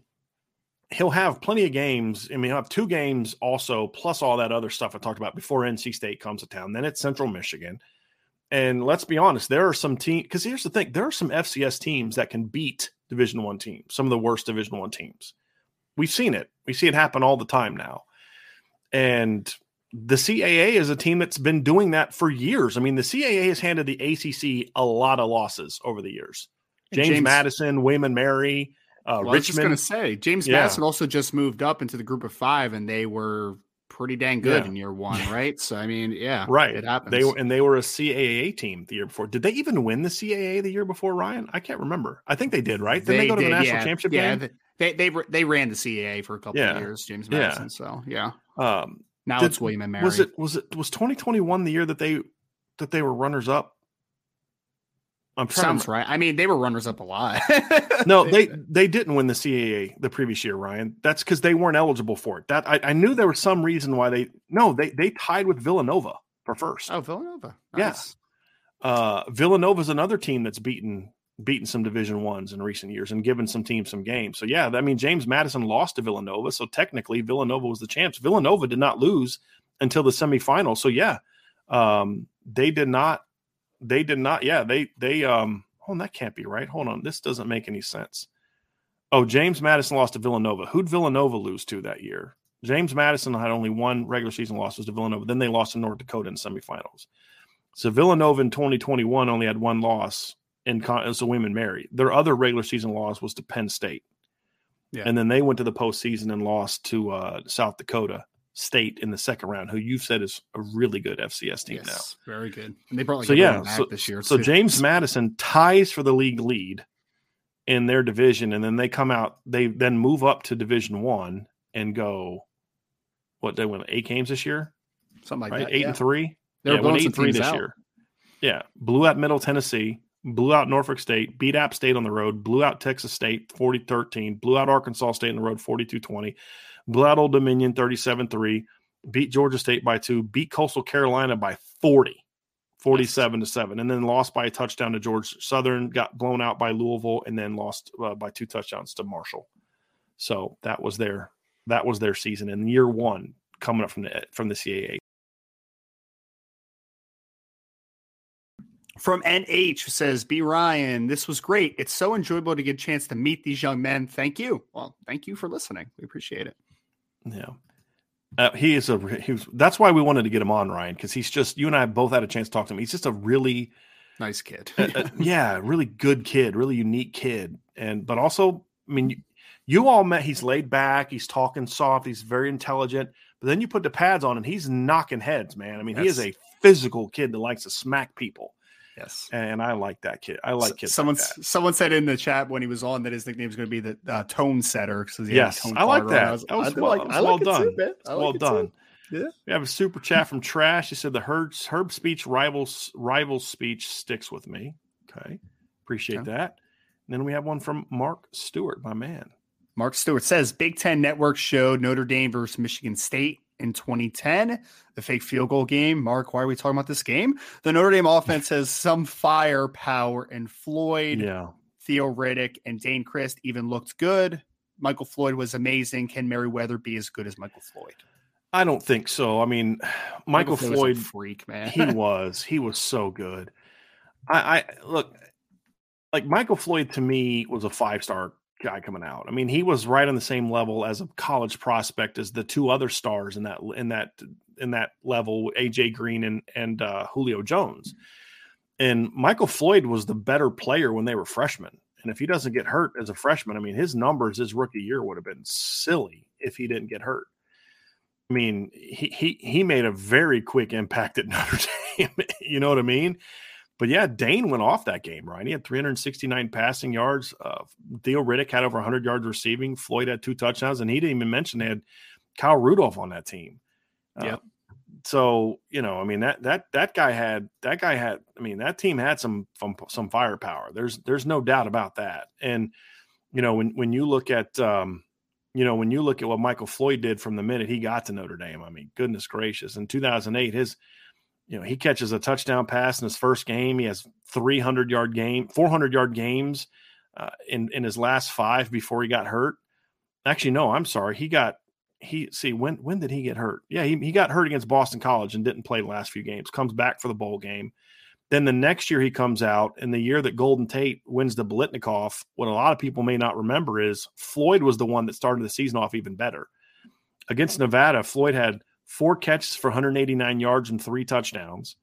he'll have plenty of games. I mean, he'll have two games also, plus all that other stuff I talked about before NC State comes to town. Then it's Central Michigan. And let's be honest, there are some teams because here's the thing: there are some FCS teams that can beat Division One teams, some of the worst Division One teams. We've seen it. We see it happen all the time now. And the CAA is a team that's been doing that for years. I mean, the CAA has handed the ACC a lot of losses over the years. James, James Madison, William Mary, uh, well, Richmond. I was just going to say James yeah. Madison also just moved up into the group of five, and they were pretty dang good yeah. in year one, right? So I mean, yeah, right. It happens. They were, and they were a CAA team the year before. Did they even win the CAA the year before, Ryan? I can't remember. I think they did, right? Did they, they go to the national yeah. championship yeah, game? They they they ran the CAA for a couple of years, James Madison. So yeah. Um, now did, it's William and Mary. Was it was it was 2021 the year that they that they were runners up? I'm Sounds to... right. I mean, they were runners up a lot. no, they they didn't win the CAA the previous year, Ryan. That's because they weren't eligible for it. That I, I, knew there was some reason why they no they they tied with Villanova for first. Oh, Villanova. Nice. Yeah. Uh, Villanova is another team that's beaten beaten some Division ones in recent years and given some teams some games. So yeah, I mean James Madison lost to Villanova, so technically Villanova was the champs. Villanova did not lose until the semifinal. So yeah, um, they did not they did not. Yeah, they they um. Oh, that can't be right. Hold on, this doesn't make any sense. Oh, James Madison lost to Villanova. Who'd Villanova lose to that year? James Madison had only one regular season loss was to Villanova. Then they lost to North Dakota in semifinals. So Villanova in 2021 only had one loss in as a women Mary. Their other regular season loss was to Penn State. Yeah. And then they went to the postseason and lost to uh, South Dakota. State in the second round, who you've said is a really good FCS team yes, now. Very good. And they brought like so yeah so, this year. So James Madison ties for the league lead in their division, and then they come out. They then move up to Division One and go. What they win eight games this year? Something like right? that. Eight yeah. and three. They yeah, won eight and three this out. year. Yeah, blew out Middle Tennessee, blew out Norfolk State, beat App State on the road, blew out Texas State 40-13, blew out Arkansas State on the road 42-20 blew Old Dominion 37 3, beat Georgia State by two, beat Coastal Carolina by 40, 47 to 7, and then lost by a touchdown to Georgia Southern, got blown out by Louisville, and then lost uh, by two touchdowns to Marshall. So that was their that was their season in year one coming up from the from the CAA. From NH says, B Ryan, this was great. It's so enjoyable to get a chance to meet these young men. Thank you. Well, thank you for listening. We appreciate it. Yeah. Uh, he is a he was, that's why we wanted to get him on Ryan because he's just you and I both had a chance to talk to him. He's just a really nice kid. uh, uh, yeah, really good kid, really unique kid, and but also I mean you, You all met. He's laid back. He's talking soft. He's very intelligent. But then you put the pads on, and he's knocking heads, man. I mean, yes. he is a physical kid that likes to smack people. Yes, and I like that kid. I like kids. Someone like someone said in the chat when he was on that his nickname is going to be the uh, tone setter. Yes, I like that. I was, that was, well, like, was well done. Too, well done. Too. Yeah. We have a super chat from Trash. He said the Herb, Herb speech rivals rival speech sticks with me. Okay. Appreciate okay. that. And then we have one from Mark Stewart, my man. Mark Stewart says Big Ten Network showed Notre Dame versus Michigan State in 2010, the fake field goal game. Mark, why are we talking about this game? The Notre Dame offense has some firepower, and Floyd, yeah. Theo Riddick, and Dayne Crist even looked good. Michael Floyd was amazing. Can Merriweather be as good as Michael Floyd? I don't think so. I mean, Michael, Michael Floyd, freak man. he was. He was so good. I, I look like Michael Floyd to me was a five star guy coming out. I mean, he was right on the same level as a college prospect as the two other stars in that in that in that level, AJ Green and and uh, Julio Jones. And Michael Floyd was the better player when they were freshmen. And if he doesn't get hurt as a freshman, I mean, his numbers his rookie year would have been silly if he didn't get hurt. I mean, he he he made a very quick impact at Notre Dame. you know what I mean? But yeah, Dayne went off that game, right? He had 369 passing yards. Uh, Theo Riddick had over 100 yards receiving. Floyd had two touchdowns, and he didn't even mention they had Kyle Rudolph on that team. Uh, yeah. So you know, I mean that that that guy had that guy had. I mean that team had some some, some firepower. There's there's no doubt about that. And you know when when you look at um, you know when you look at what Michael Floyd did from the minute he got to Notre Dame, I mean goodness gracious. In 2008, his you know, he catches a touchdown pass in his first game. He has 300 yard game, 400 yard games uh, in in his last five before he got hurt. Actually, no, I'm sorry. He got he see when when did he get hurt? Yeah, he, he got hurt against Boston College and didn't play the last few games. Comes back for the bowl game. Then the next year he comes out, and the year that Golden Tate wins the Biletnikoff, what a lot of people may not remember is Floyd was the one that started the season off even better. Against Nevada, Floyd had four catches for 189 yards and three touchdowns.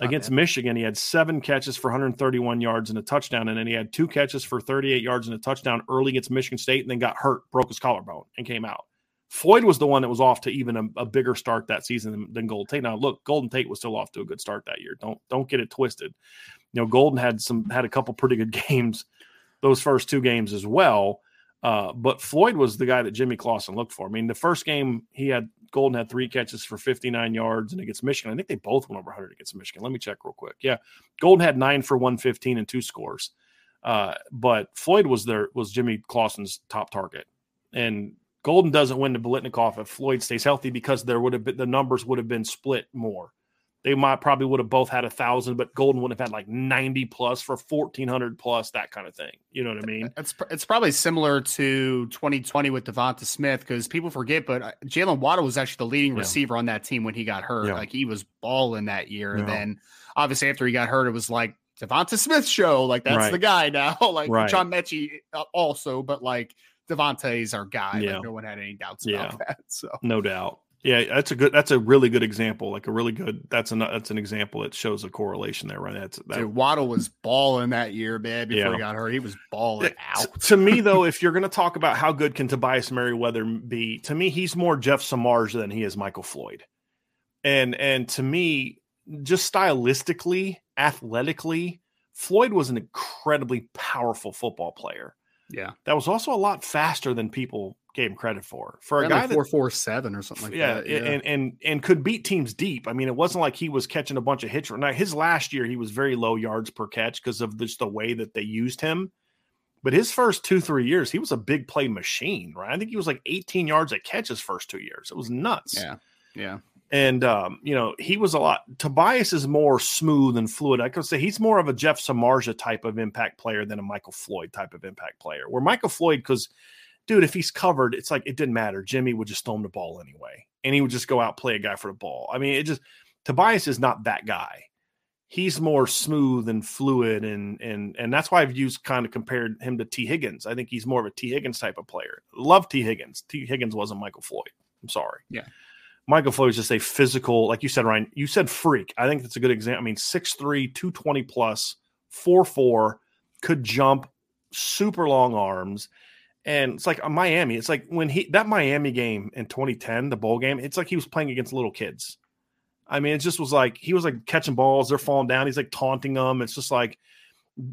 Against bad. Michigan, he had seven catches for 131 yards and a touchdown, and then he had two catches for 38 yards and a touchdown early against Michigan State, and then got hurt, broke his collarbone, and came out. Floyd was the one that was off to even a, a bigger start that season than, than, Golden Tate. Now, look, Golden Tate was still off to a good start that year. Don't don't get it twisted. You know, Golden had some had a couple pretty good games those first two games as well. Uh, but Floyd was the guy that Jimmy Clausen looked for. I mean, the first game he had Golden had three catches for 59 yards, and against Michigan, I think they both went over 100 against Michigan. Let me check real quick. Yeah, Golden had nine for 115 and two scores, uh, but Floyd was there was Jimmy Clausen's top target, and Golden doesn't win the Biletnikoff if Floyd stays healthy because there would have been the numbers would have been split more. They might probably would have both had a thousand, but Golden would have had like 90 plus for 1400 plus, that kind of thing. You know what I mean? It's, it's probably similar to 2020 with DeVonta Smith because people forget, but Jalen Jaylen Waddle was actually the leading yeah. receiver on that team when he got hurt. Yeah. Like he was balling that year. Yeah. And then obviously after he got hurt, it was like DeVonta Smith show. Like that's right. the guy now. like right. John Metchie uh, also, but like DeVonta is our guy. Like no one had any doubts about that. So no doubt. Yeah, that's a good. That's a really good example. Like a really good. That's an that's an example that shows a correlation there, right? That's that. Dude, Waddle was balling that year, man. Before yeah. he got hurt, he was balling out. to me, though, if you're going to talk about how good can Tobias Merriweather be, to me, he's more Jeff Samardzija than he is Michael Floyd. And and to me, just stylistically, athletically, Floyd was an incredibly powerful football player. Yeah, that was also a lot faster than people gave him credit for. For a guy like four four seven or something like yeah, that. Yeah, and and and could beat teams deep. I mean, it wasn't like he was catching a bunch of hits. Now his last year he was very low yards per catch because of just the way that they used him. But his first two three years, he was a big play machine, right? I think he was like 18 yards at catch his first two years. It was nuts. Yeah, yeah. And um, you know, he was a lot. Tobias is more smooth and fluid. I could say he's more of a Jeff Samardzija type of impact player than a Michael Floyd type of impact player. Where Michael Floyd, because dude, if he's covered, it's like it didn't matter. Jimmy would just throw him the ball anyway, and he would just go out play a guy for the ball. I mean, it just Tobias is not that guy. He's more smooth and fluid, and and and that's why I've used kind of compared him to Tee Higgins. I think he's more of a Tee Higgins type of player. Love Tee Higgins. Tee Higgins wasn't Michael Floyd. I'm sorry. Yeah. Michael Floyd is just a physical, like you said, Ryan. You said freak. I think that's a good example. I mean, 6'3, 220 plus, 4'4, could jump, super long arms And it's like Miami. It's like when he that Miami game in 2010, the bowl game. It's like he was playing against little kids. I mean, it just was like he was like catching balls. They're falling down. He's like taunting them. It's just like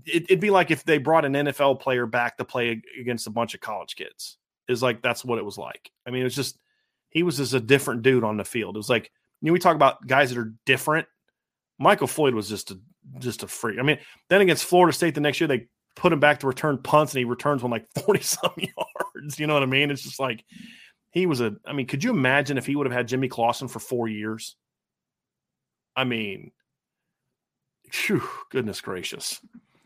it, would be like if they brought an NFL player back to play against a bunch of college kids. Is like that's what it was like. I mean, it was just he was just a different dude on the field. It was like you know we talk about guys that are different. Michael Floyd was just a just a freak. I mean, then against Florida State the next year they put him back to return punts and he returns one like 40 some yards. You know what I mean? It's just like he was a I mean, could you imagine if he would have had Jimmy Clausen for four years? I mean, whew, goodness gracious.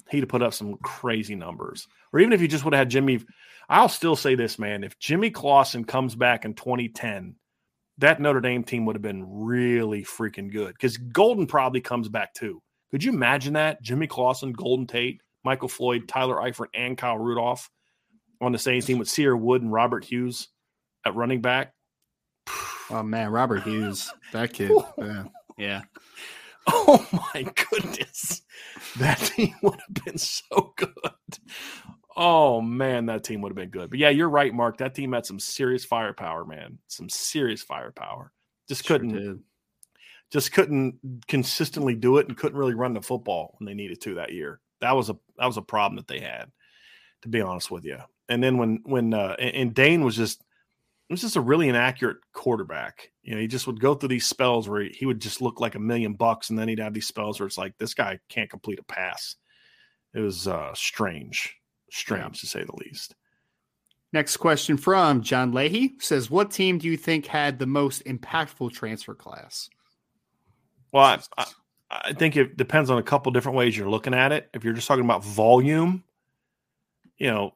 He'd have put up some crazy numbers. Or even if you just would have had Jimmy, I'll still say this, man. If Jimmy Clausen comes back in 2010, that Notre Dame team would have been really freaking good because Golden probably comes back too. Could you imagine that? Jimmy Clausen, Golden Tate, Michael Floyd, Tyler Eifert, and Kyle Rudolph on the same team with Cierre Wood and Robert Hughes at running back. Oh man, Robert Hughes, that kid. yeah. yeah. Oh my goodness. That team would have been so good. Oh man, that team would have been good. But yeah, you're right, Mark. That team had some serious firepower, man. Some serious firepower. Just couldn't sure just couldn't consistently do it and couldn't really run the football when they needed to that year. That was a that was a problem that they had, to be honest with you. And then when when uh, and Dayne was just it was just a really inaccurate quarterback. You know, he just would go through these spells where he, would just look like a million bucks, and then he'd have these spells where it's like this guy can't complete a pass. It was uh, strange, strange yeah. to say the least. Next question from John Leahy says, "What team do you think had the most impactful transfer class?" Well, I, I, think it depends on a couple different ways you're looking at it. If you're just talking about volume, you know,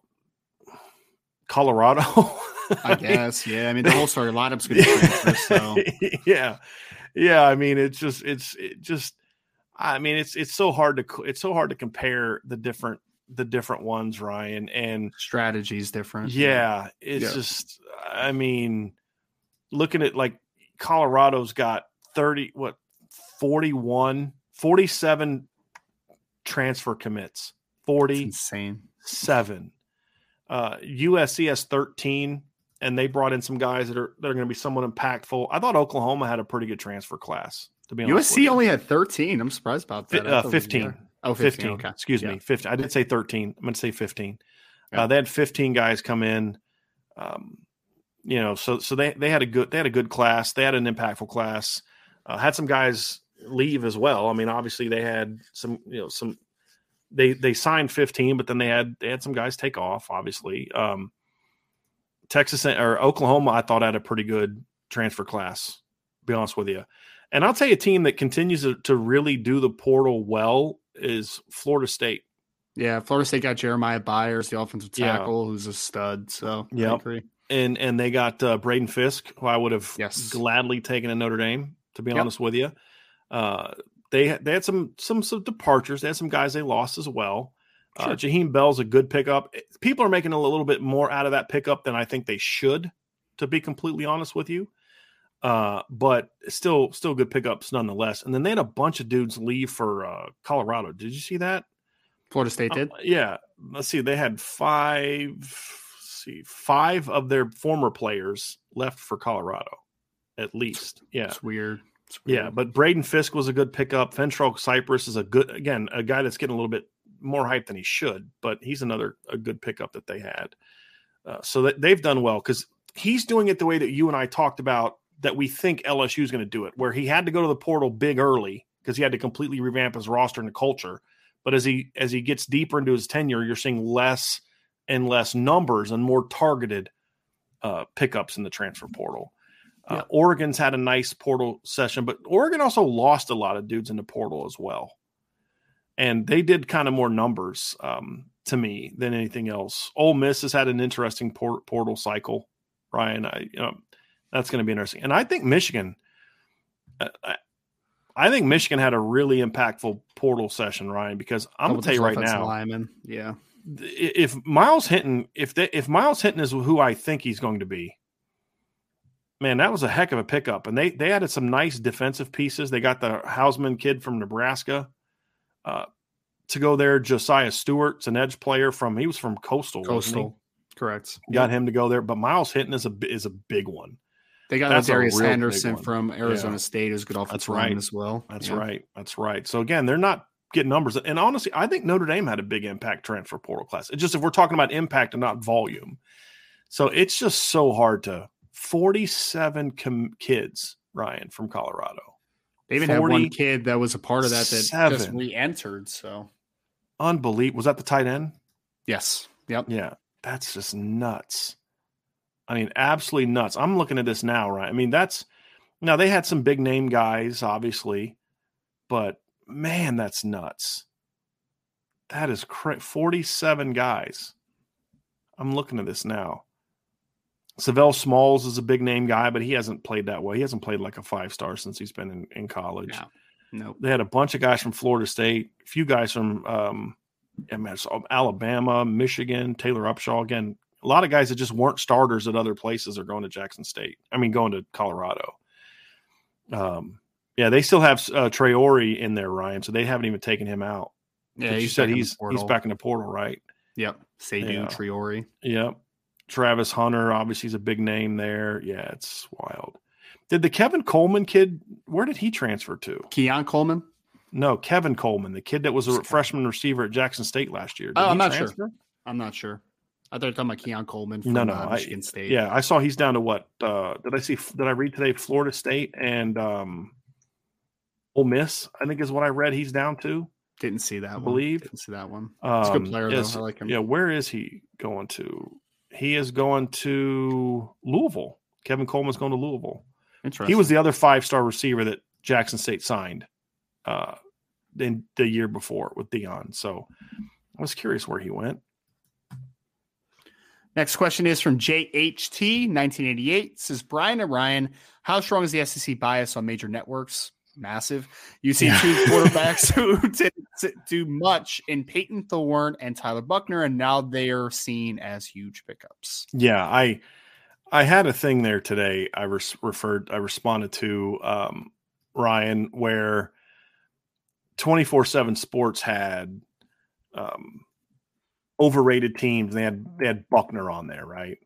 Colorado. I guess, yeah. I mean, the whole starting lineup's going to transfer. So, yeah, yeah. I mean, it's just, it's, it just. I mean, it's it's so hard to it's so hard to compare the different the different ones, Ryan, and strategies different. Yeah, it's yeah. just. I mean, looking at like Colorado's got thirty what 41, 47 transfer commits. 40 insane. Seven. Uh, USC has 13, and they brought in some guys that are that are going to be somewhat impactful. I thought Oklahoma had a pretty good transfer class. To be honest, USC only had 13. I'm surprised about that. Uh, 15. Oh, 15. 15. Okay. Excuse yeah. me. 15. I did say 13. I'm going to say 15. Yeah. Uh, they had 15 guys come in. Um, you know, so so they they had a good they had a good class. They had an impactful class. Uh, had some guys leave as well. I mean, obviously they had some, you know, some they they signed 15, but then they had they had some guys take off. Obviously, um, Texas or Oklahoma, I thought had a pretty good transfer class. be honest with you, and I'll tell you, a team that continues to, to really do the portal well is Florida State. Yeah, Florida State got Jeremiah Byers, the offensive tackle, yeah. who's a stud. So yeah, and and they got uh, Braden Fisk, who I would have yes. gladly taken in Notre Dame. To be yep. honest with you, uh, they they had some some some departures. They had some guys they lost as well. Uh, sure. Uh, Jaheim Bell's a good pickup. People are making a little bit more out of that pickup than I think they should, to be completely honest with you. Uh, but still, still good pickups nonetheless. And then they had a bunch of dudes leave for uh, Colorado. Did you see that? Florida State did. Uh, yeah. Let's see. They had five. see, five of their former players left for Colorado, at least. Yeah, it's weird. Yeah, but Braden Fisk was a good pickup. Fentrell Cypress is a good again a guy that's getting a little bit more hype than he should, but he's another a good pickup that they had. Uh, so that they've done well because he's doing it the way that you and I talked about that we think LSU is going to do it, where he had to go to the portal big early because he had to completely revamp his roster and the culture. But as he as he gets deeper into his tenure, you're seeing less and less numbers and more targeted uh, pickups in the transfer portal. Uh, Oregon's had a nice portal session, but Oregon also lost a lot of dudes in the portal as well. And they did kind of more numbers um, to me than anything else. Ole Miss has had an interesting port- portal cycle, Ryan. I, you know, that's going to be interesting. And I think Michigan, uh, I, I, think Michigan had a really impactful portal session, Ryan, because I'm going to tell you right now, lineman. yeah. If Myles Hinton, if they, if Myles Hinton is who I think he's going to be, man, that was a heck of a pickup. And they they added some nice defensive pieces. They got the Hausmann kid from Nebraska uh, to go there. Josiah Stewart's an edge player from he was from Coastal. Coastal. Correct. Got him to go there, but Myles Hinton is a is a big one. They got That's Darius one. from Arizona Yeah. State, who's good offensive That's right. as well. That's Yeah. right. That's right. So again, they're not getting numbers. And honestly, I think Notre Dame had a big impact transfer portal class. It's just if we're talking about impact and not volume. So it's just so hard to 47 com- kids, Ryan, from Colorado. They even had one 40 kid that was a part of that that just re-entered. So Unbelievable. Was that the tight end? yes, yep. Yeah. That's just nuts. I mean, absolutely nuts. I'm looking at this now, right? I mean, that's now they had some big name guys, obviously, but man, that's nuts. That is cra 47 guys. I'm looking at this now. Savell Smalls is a big name guy, but he hasn't played that way. He hasn't played like a five star since he's been in, in college. No. Nope. They had a bunch of guys from Florida State, a few guys from um, Alabama, Michigan, Taylor Upshaw. Again, a lot of guys that just weren't starters at other places are going to Jackson State. I mean, going to Colorado. Um, yeah, they still have uh, Traore in there, Ryan. So they haven't even taken him out. Yeah, you said back in the he's he's back in the portal, right? Yep. Sadu Yeah. Triori. Yep. Travis Hunter, obviously, is a big name there. Yeah, it's wild. Did the Kevin Coleman kid? Where did he transfer to? Keon Coleman. No, Kevin Coleman, the kid that was a freshman receiver at Jackson State last year. Did Oh, I'm not sure. I'm not sure. I thought you were talking about Keon Coleman from No, no, uh, I- Michigan State. Yeah, I saw he's down to what? Uh, did I see? Did I read today? Florida State and um, Ole Miss. I think is what I read. He's down to. Didn't see that one. believe. Didn't see that one. Um, He's a good player, yes, though. I like him. Yeah, where is he going to? He is going to Louisville. Kevin Coleman's going to Louisville. Interesting. He was the other five star receiver that Jackson State signed uh, in the year before with Deion. So I was curious where he went. Next question is from JHT 1988. Says Brian and Ryan, how strong is the SEC bias on major networks? Massive. You see Yeah. two quarterbacks who didn't do much in Peyton Thorne and Tyler Buchner, and now they are seen as huge pickups. Yeah, I I had a thing there today. I res- referred, I responded to um, Ryan where twenty four seven Sports had um, overrated teams. They had they had Buchner on there, right?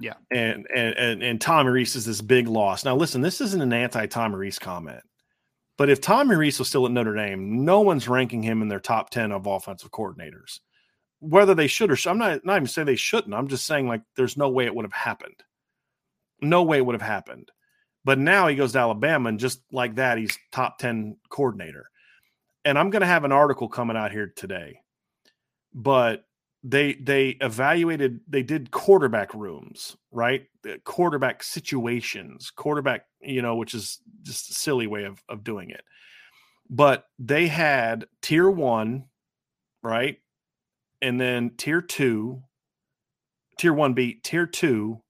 Yeah. and and and, and Tommy Rees is this big loss. Now, listen, this isn't an anti Tommy Rees comment, but if Tommy Rees was still at Notre Dame, no one's ranking him in their top ten of offensive coordinators. Whether they should or should, I'm not not even saying they shouldn't. I'm just saying like there's no way it would have happened. No way it would have happened. But now he goes to Alabama, and just like that, he's top ten coordinator. And I'm going to have an article coming out here today, but they they evaluated they did quarterback rooms right? Quarterback situations quarterback you know which is just a silly way of, of doing it. But they had tier one right? And then tier two tier one b tier two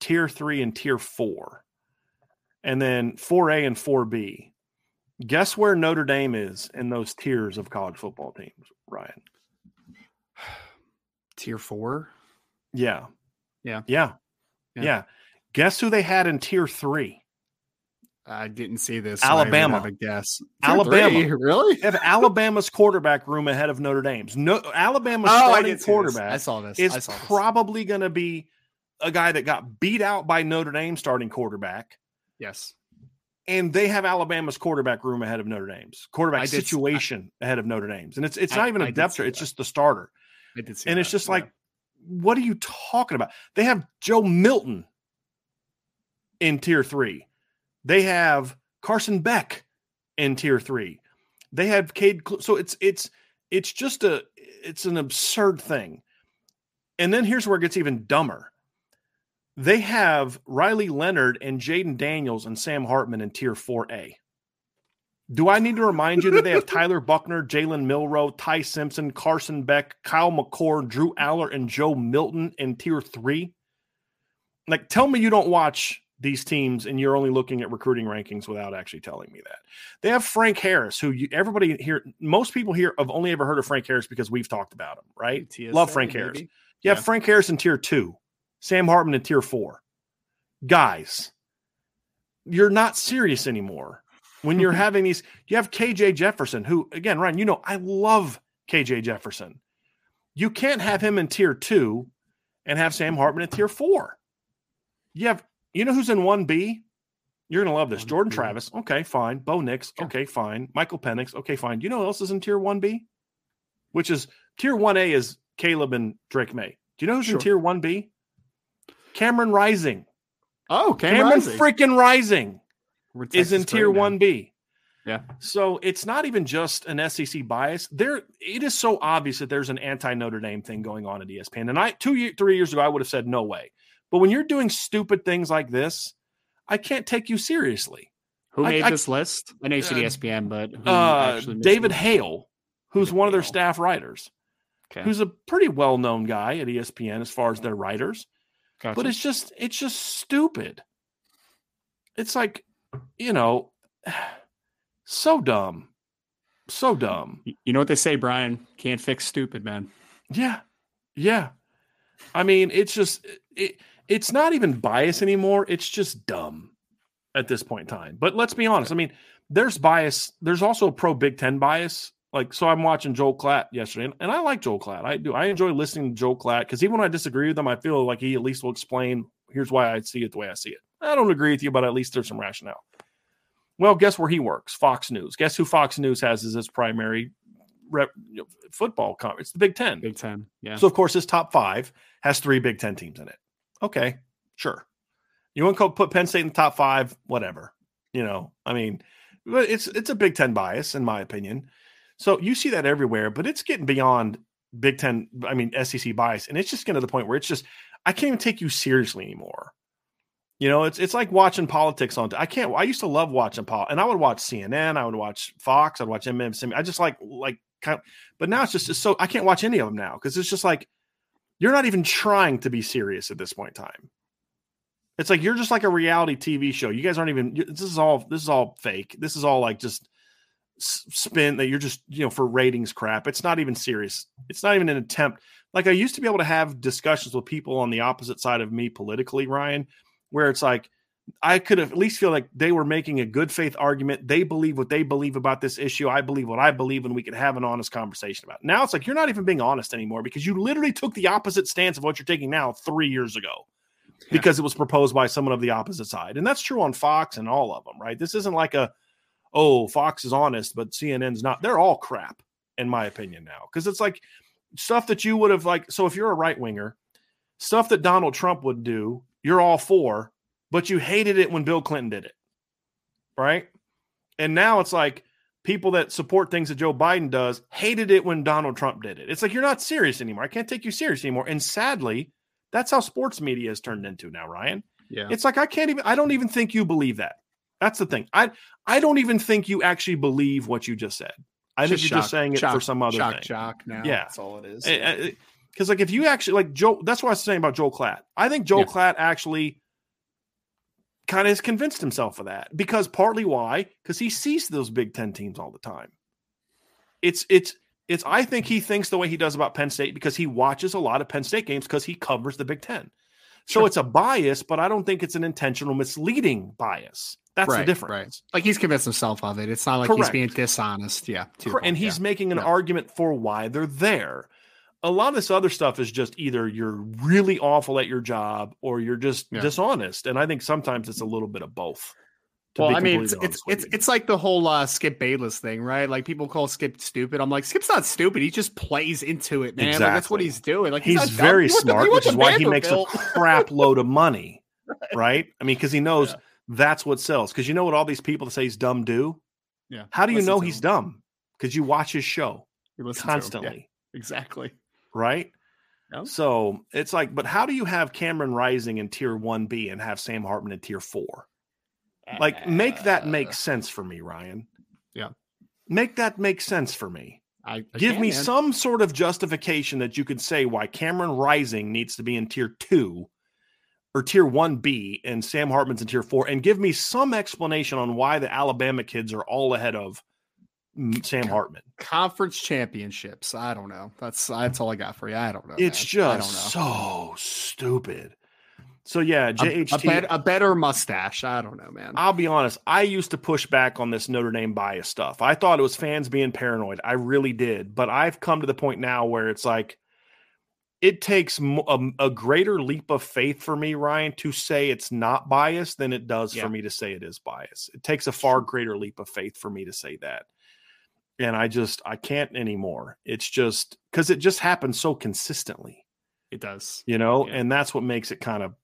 tier three and tier four. And then 4a and 4b guess where notre dame is in those tiers of college football teams ryan Tier four. Yeah. Yeah. Yeah. Yeah. Yeah. Guess who they had in tier three? I didn't see this. so I have a guess. Tier Alabama. three? Really? Have Alabama's quarterback room ahead of Notre Dame's. No, Alabama's Oh, starting this. quarterback I saw this. I is saw probably going to be a guy that got beat out by Notre Dame starting quarterback, yes. and they have Alabama's quarterback room ahead of Notre Dame's quarterback did- situation ahead of Notre Dame's, and it's it's I- not even a depth chart; it's just the starter, I did see and it's just yeah. like, what are you talking about? They have Joe Milton in tier three. They have Carson Beck in tier three. They have Cade. Cl- So it's it's it's just a it's an absurd thing. And then here's where it gets even dumber. They have Riley Leonard and Jayden Daniels and Sam Hartman in tier 4A. Do I need to remind you that they have Tyler Buchner, Jalen Milroe, Ty Simpson, Carson Beck, Kyle McCord, Drew Allar, and Joe Milton in tier three? Like, tell me you don't watch these teams and you're only looking at recruiting rankings without actually telling me that. They have Frank Harris, who you, everybody here, most people here have only ever heard of Frank Harris because we've talked about him, right? Love TSA, Frank Harris. maybe? You have Frank Harris in tier two, Sam Hartman in tier four. Guys, you're not serious anymore. When you're having these, you have KJ Jefferson, who, again, Ryan, you know, I love KJ Jefferson. You can't have him in tier two and have Sam Hartman in tier four. You have, you know who's in 1B? You're going to love this. Jordan Travis. Okay, fine. Bo Nix. Okay, fine. Michael Penix. Okay, fine. You know who else is in tier 1B? Which is tier 1A is Caleb and Drake Maye. Do you know who's sure. in tier 1B? Cameron Rising. Oh, Cameron, Cameron freaking Rising is in tier 1B. Yeah. So it's not even just an SEC bias. There, it is so obvious that there's an anti Notre Dame thing going on at ESPN. And I, two, three years ago, I would have said no way. But when you're doing stupid things like this, I can't take you seriously. Who made I, this I, list? I know you said uh, ESPN, but uh, David Hale, who's David one of their staff writers, okay. who's a pretty well known guy at ESPN as far as their writers. Gotcha. But it's just it's just stupid. It's like, you know, so dumb. So dumb. You know what they say, Brian? Can't fix stupid, man. Yeah. Yeah. I mean, it's just it, it's not even bias anymore. It's just dumb at this point in time. But let's be honest. I mean, there's bias. There's also a pro Big Ten bias. Like, so I'm watching Joel Klatt yesterday, and, and I like Joel Klatt. I do. I enjoy listening to Joel Klatt because even when I disagree with him, I feel like he at least will explain here's why I see it the way I see it. I don't agree with you, but at least there's some rationale. Well, guess where he works? Fox News. Guess who Fox News has as its primary rep, you know, football conference? The Big Ten. Big Ten. Yeah. So of course, his top five has three Big Ten teams in it. Okay, sure. You want to put Penn State in the top five? Whatever. You know, I mean, it's it's a Big Ten bias in my opinion. So you see that everywhere, but it's getting beyond Big Ten. I mean, SEC bias, and it's just getting to the point where it's just I can't even take you seriously anymore. You know, it's it's like watching politics on. I can't. I used to love watching pol, and I would watch CNN. I would watch Fox. I'd watch MSNBC. I just like like kind. Of, but now it's just it's so I can't watch any of them now because it's just like you're not even trying to be serious at this point in time. It's like you're just like a reality TV show. You guys aren't even. This is all. This is all fake. This is all like just spin that you're just you know for ratings crap. It's not even serious. It's not even an attempt. Like I used to be able to have discussions with people on the opposite side of me politically, Ryan, where it's like I could at least feel like they were making a good faith argument. They believe what they believe about this issue. I believe what I believe, and we could have an honest conversation about it. Now it's like you're not even being honest anymore because you literally took the opposite stance of what you're taking now three years ago yeah. because it was proposed by someone of the opposite side. And that's true on Fox and all of them, right? This isn't like a, oh, Fox is honest, but CNN's not. They're all crap, in my opinion, now. Because it's like stuff that you would have, like, so if you're a right winger, stuff that Donald Trump would do, you're all for but you hated it when Bill Clinton did it. Right. And now it's like people that support things that Joe Biden does hated it when Donald Trump did it. It's like you're not serious anymore. I can't take you serious anymore. And sadly, that's how sports media has turned into now, Ryan. Yeah. It's like I can't even I don't even think you believe that. That's the thing. I I don't even think you actually believe what you just said. I think you're just saying it shock, for some other shock, thing. Shock now. Yeah. That's all it is. Because like if you actually like Joe, that's what I was saying about Joel Klatt. I think Joel yeah. Klatt actually kind of has convinced himself of that because partly why because he sees those big 10 teams all the time it's it's it's i think he thinks the way he does about penn state because he watches a lot of penn state games because he covers the big 10 so sure. it's a bias but i don't think it's an intentional misleading bias that's right, the difference right. like he's convinced himself of it it's not like Correct. he's being dishonest yeah and he's yeah. making an yeah. argument for why they're there a lot of this other stuff is just either you're really awful at your job or you're just yeah. dishonest. And I think sometimes it's a little bit of both. Well, I mean, it's it's it's, it's, like the whole uh, Skip Bayless thing, right? Like people call Skip stupid. I'm like, Skip's not stupid. He just plays into it, man. Exactly. Like, that's what he's doing. Like he's, he's very smart, which is why he makes a crap load of money, right? right? I mean, because he knows yeah. that's what sells. Because you know what all these people that say he's dumb do? Yeah. How do you know he's him. dumb? Because you watch his show constantly. Yeah, exactly right? So it's like, but how do you have Cameron Rising in tier 1B and have Sam Hartman in tier four? Like, make that make uh. sense for me, Ryan. Yeah. Make that make sense for me. I, I Give can, me man. some sort of justification that you could say why Cameron Rising needs to be in tier two or tier 1B and Sam Hartman's in tier four, and give me some explanation on why the Alabama kids are all ahead of Sam Hartman. Conference championships. I don't know. That's that's all I got for you. I don't know. It's man. just so stupid. So yeah, JHT a, a, bet, a, better mustache. I don't know, man. I'll be honest. I used to push back on this Notre Dame bias stuff. I thought it was fans being paranoid. I really did, but I've come to the point now where it's like it takes a, a, greater leap of faith for me, Ryan, to say it's not biased than it does yeah. for me to say it is biased. It takes a far greater leap of faith for me to say that. And I just, I can't anymore. It's just because it just happens so consistently. It does. You know, yeah. and that's what makes it kind of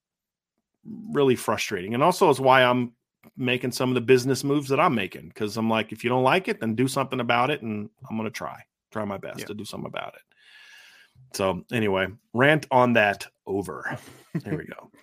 really frustrating. And also is why I'm making some of the business moves that I'm making because I'm like, if you don't like it, then do something about it. And I'm going to try, try my best yeah. to do something about it. So anyway, rant on that over. There we go.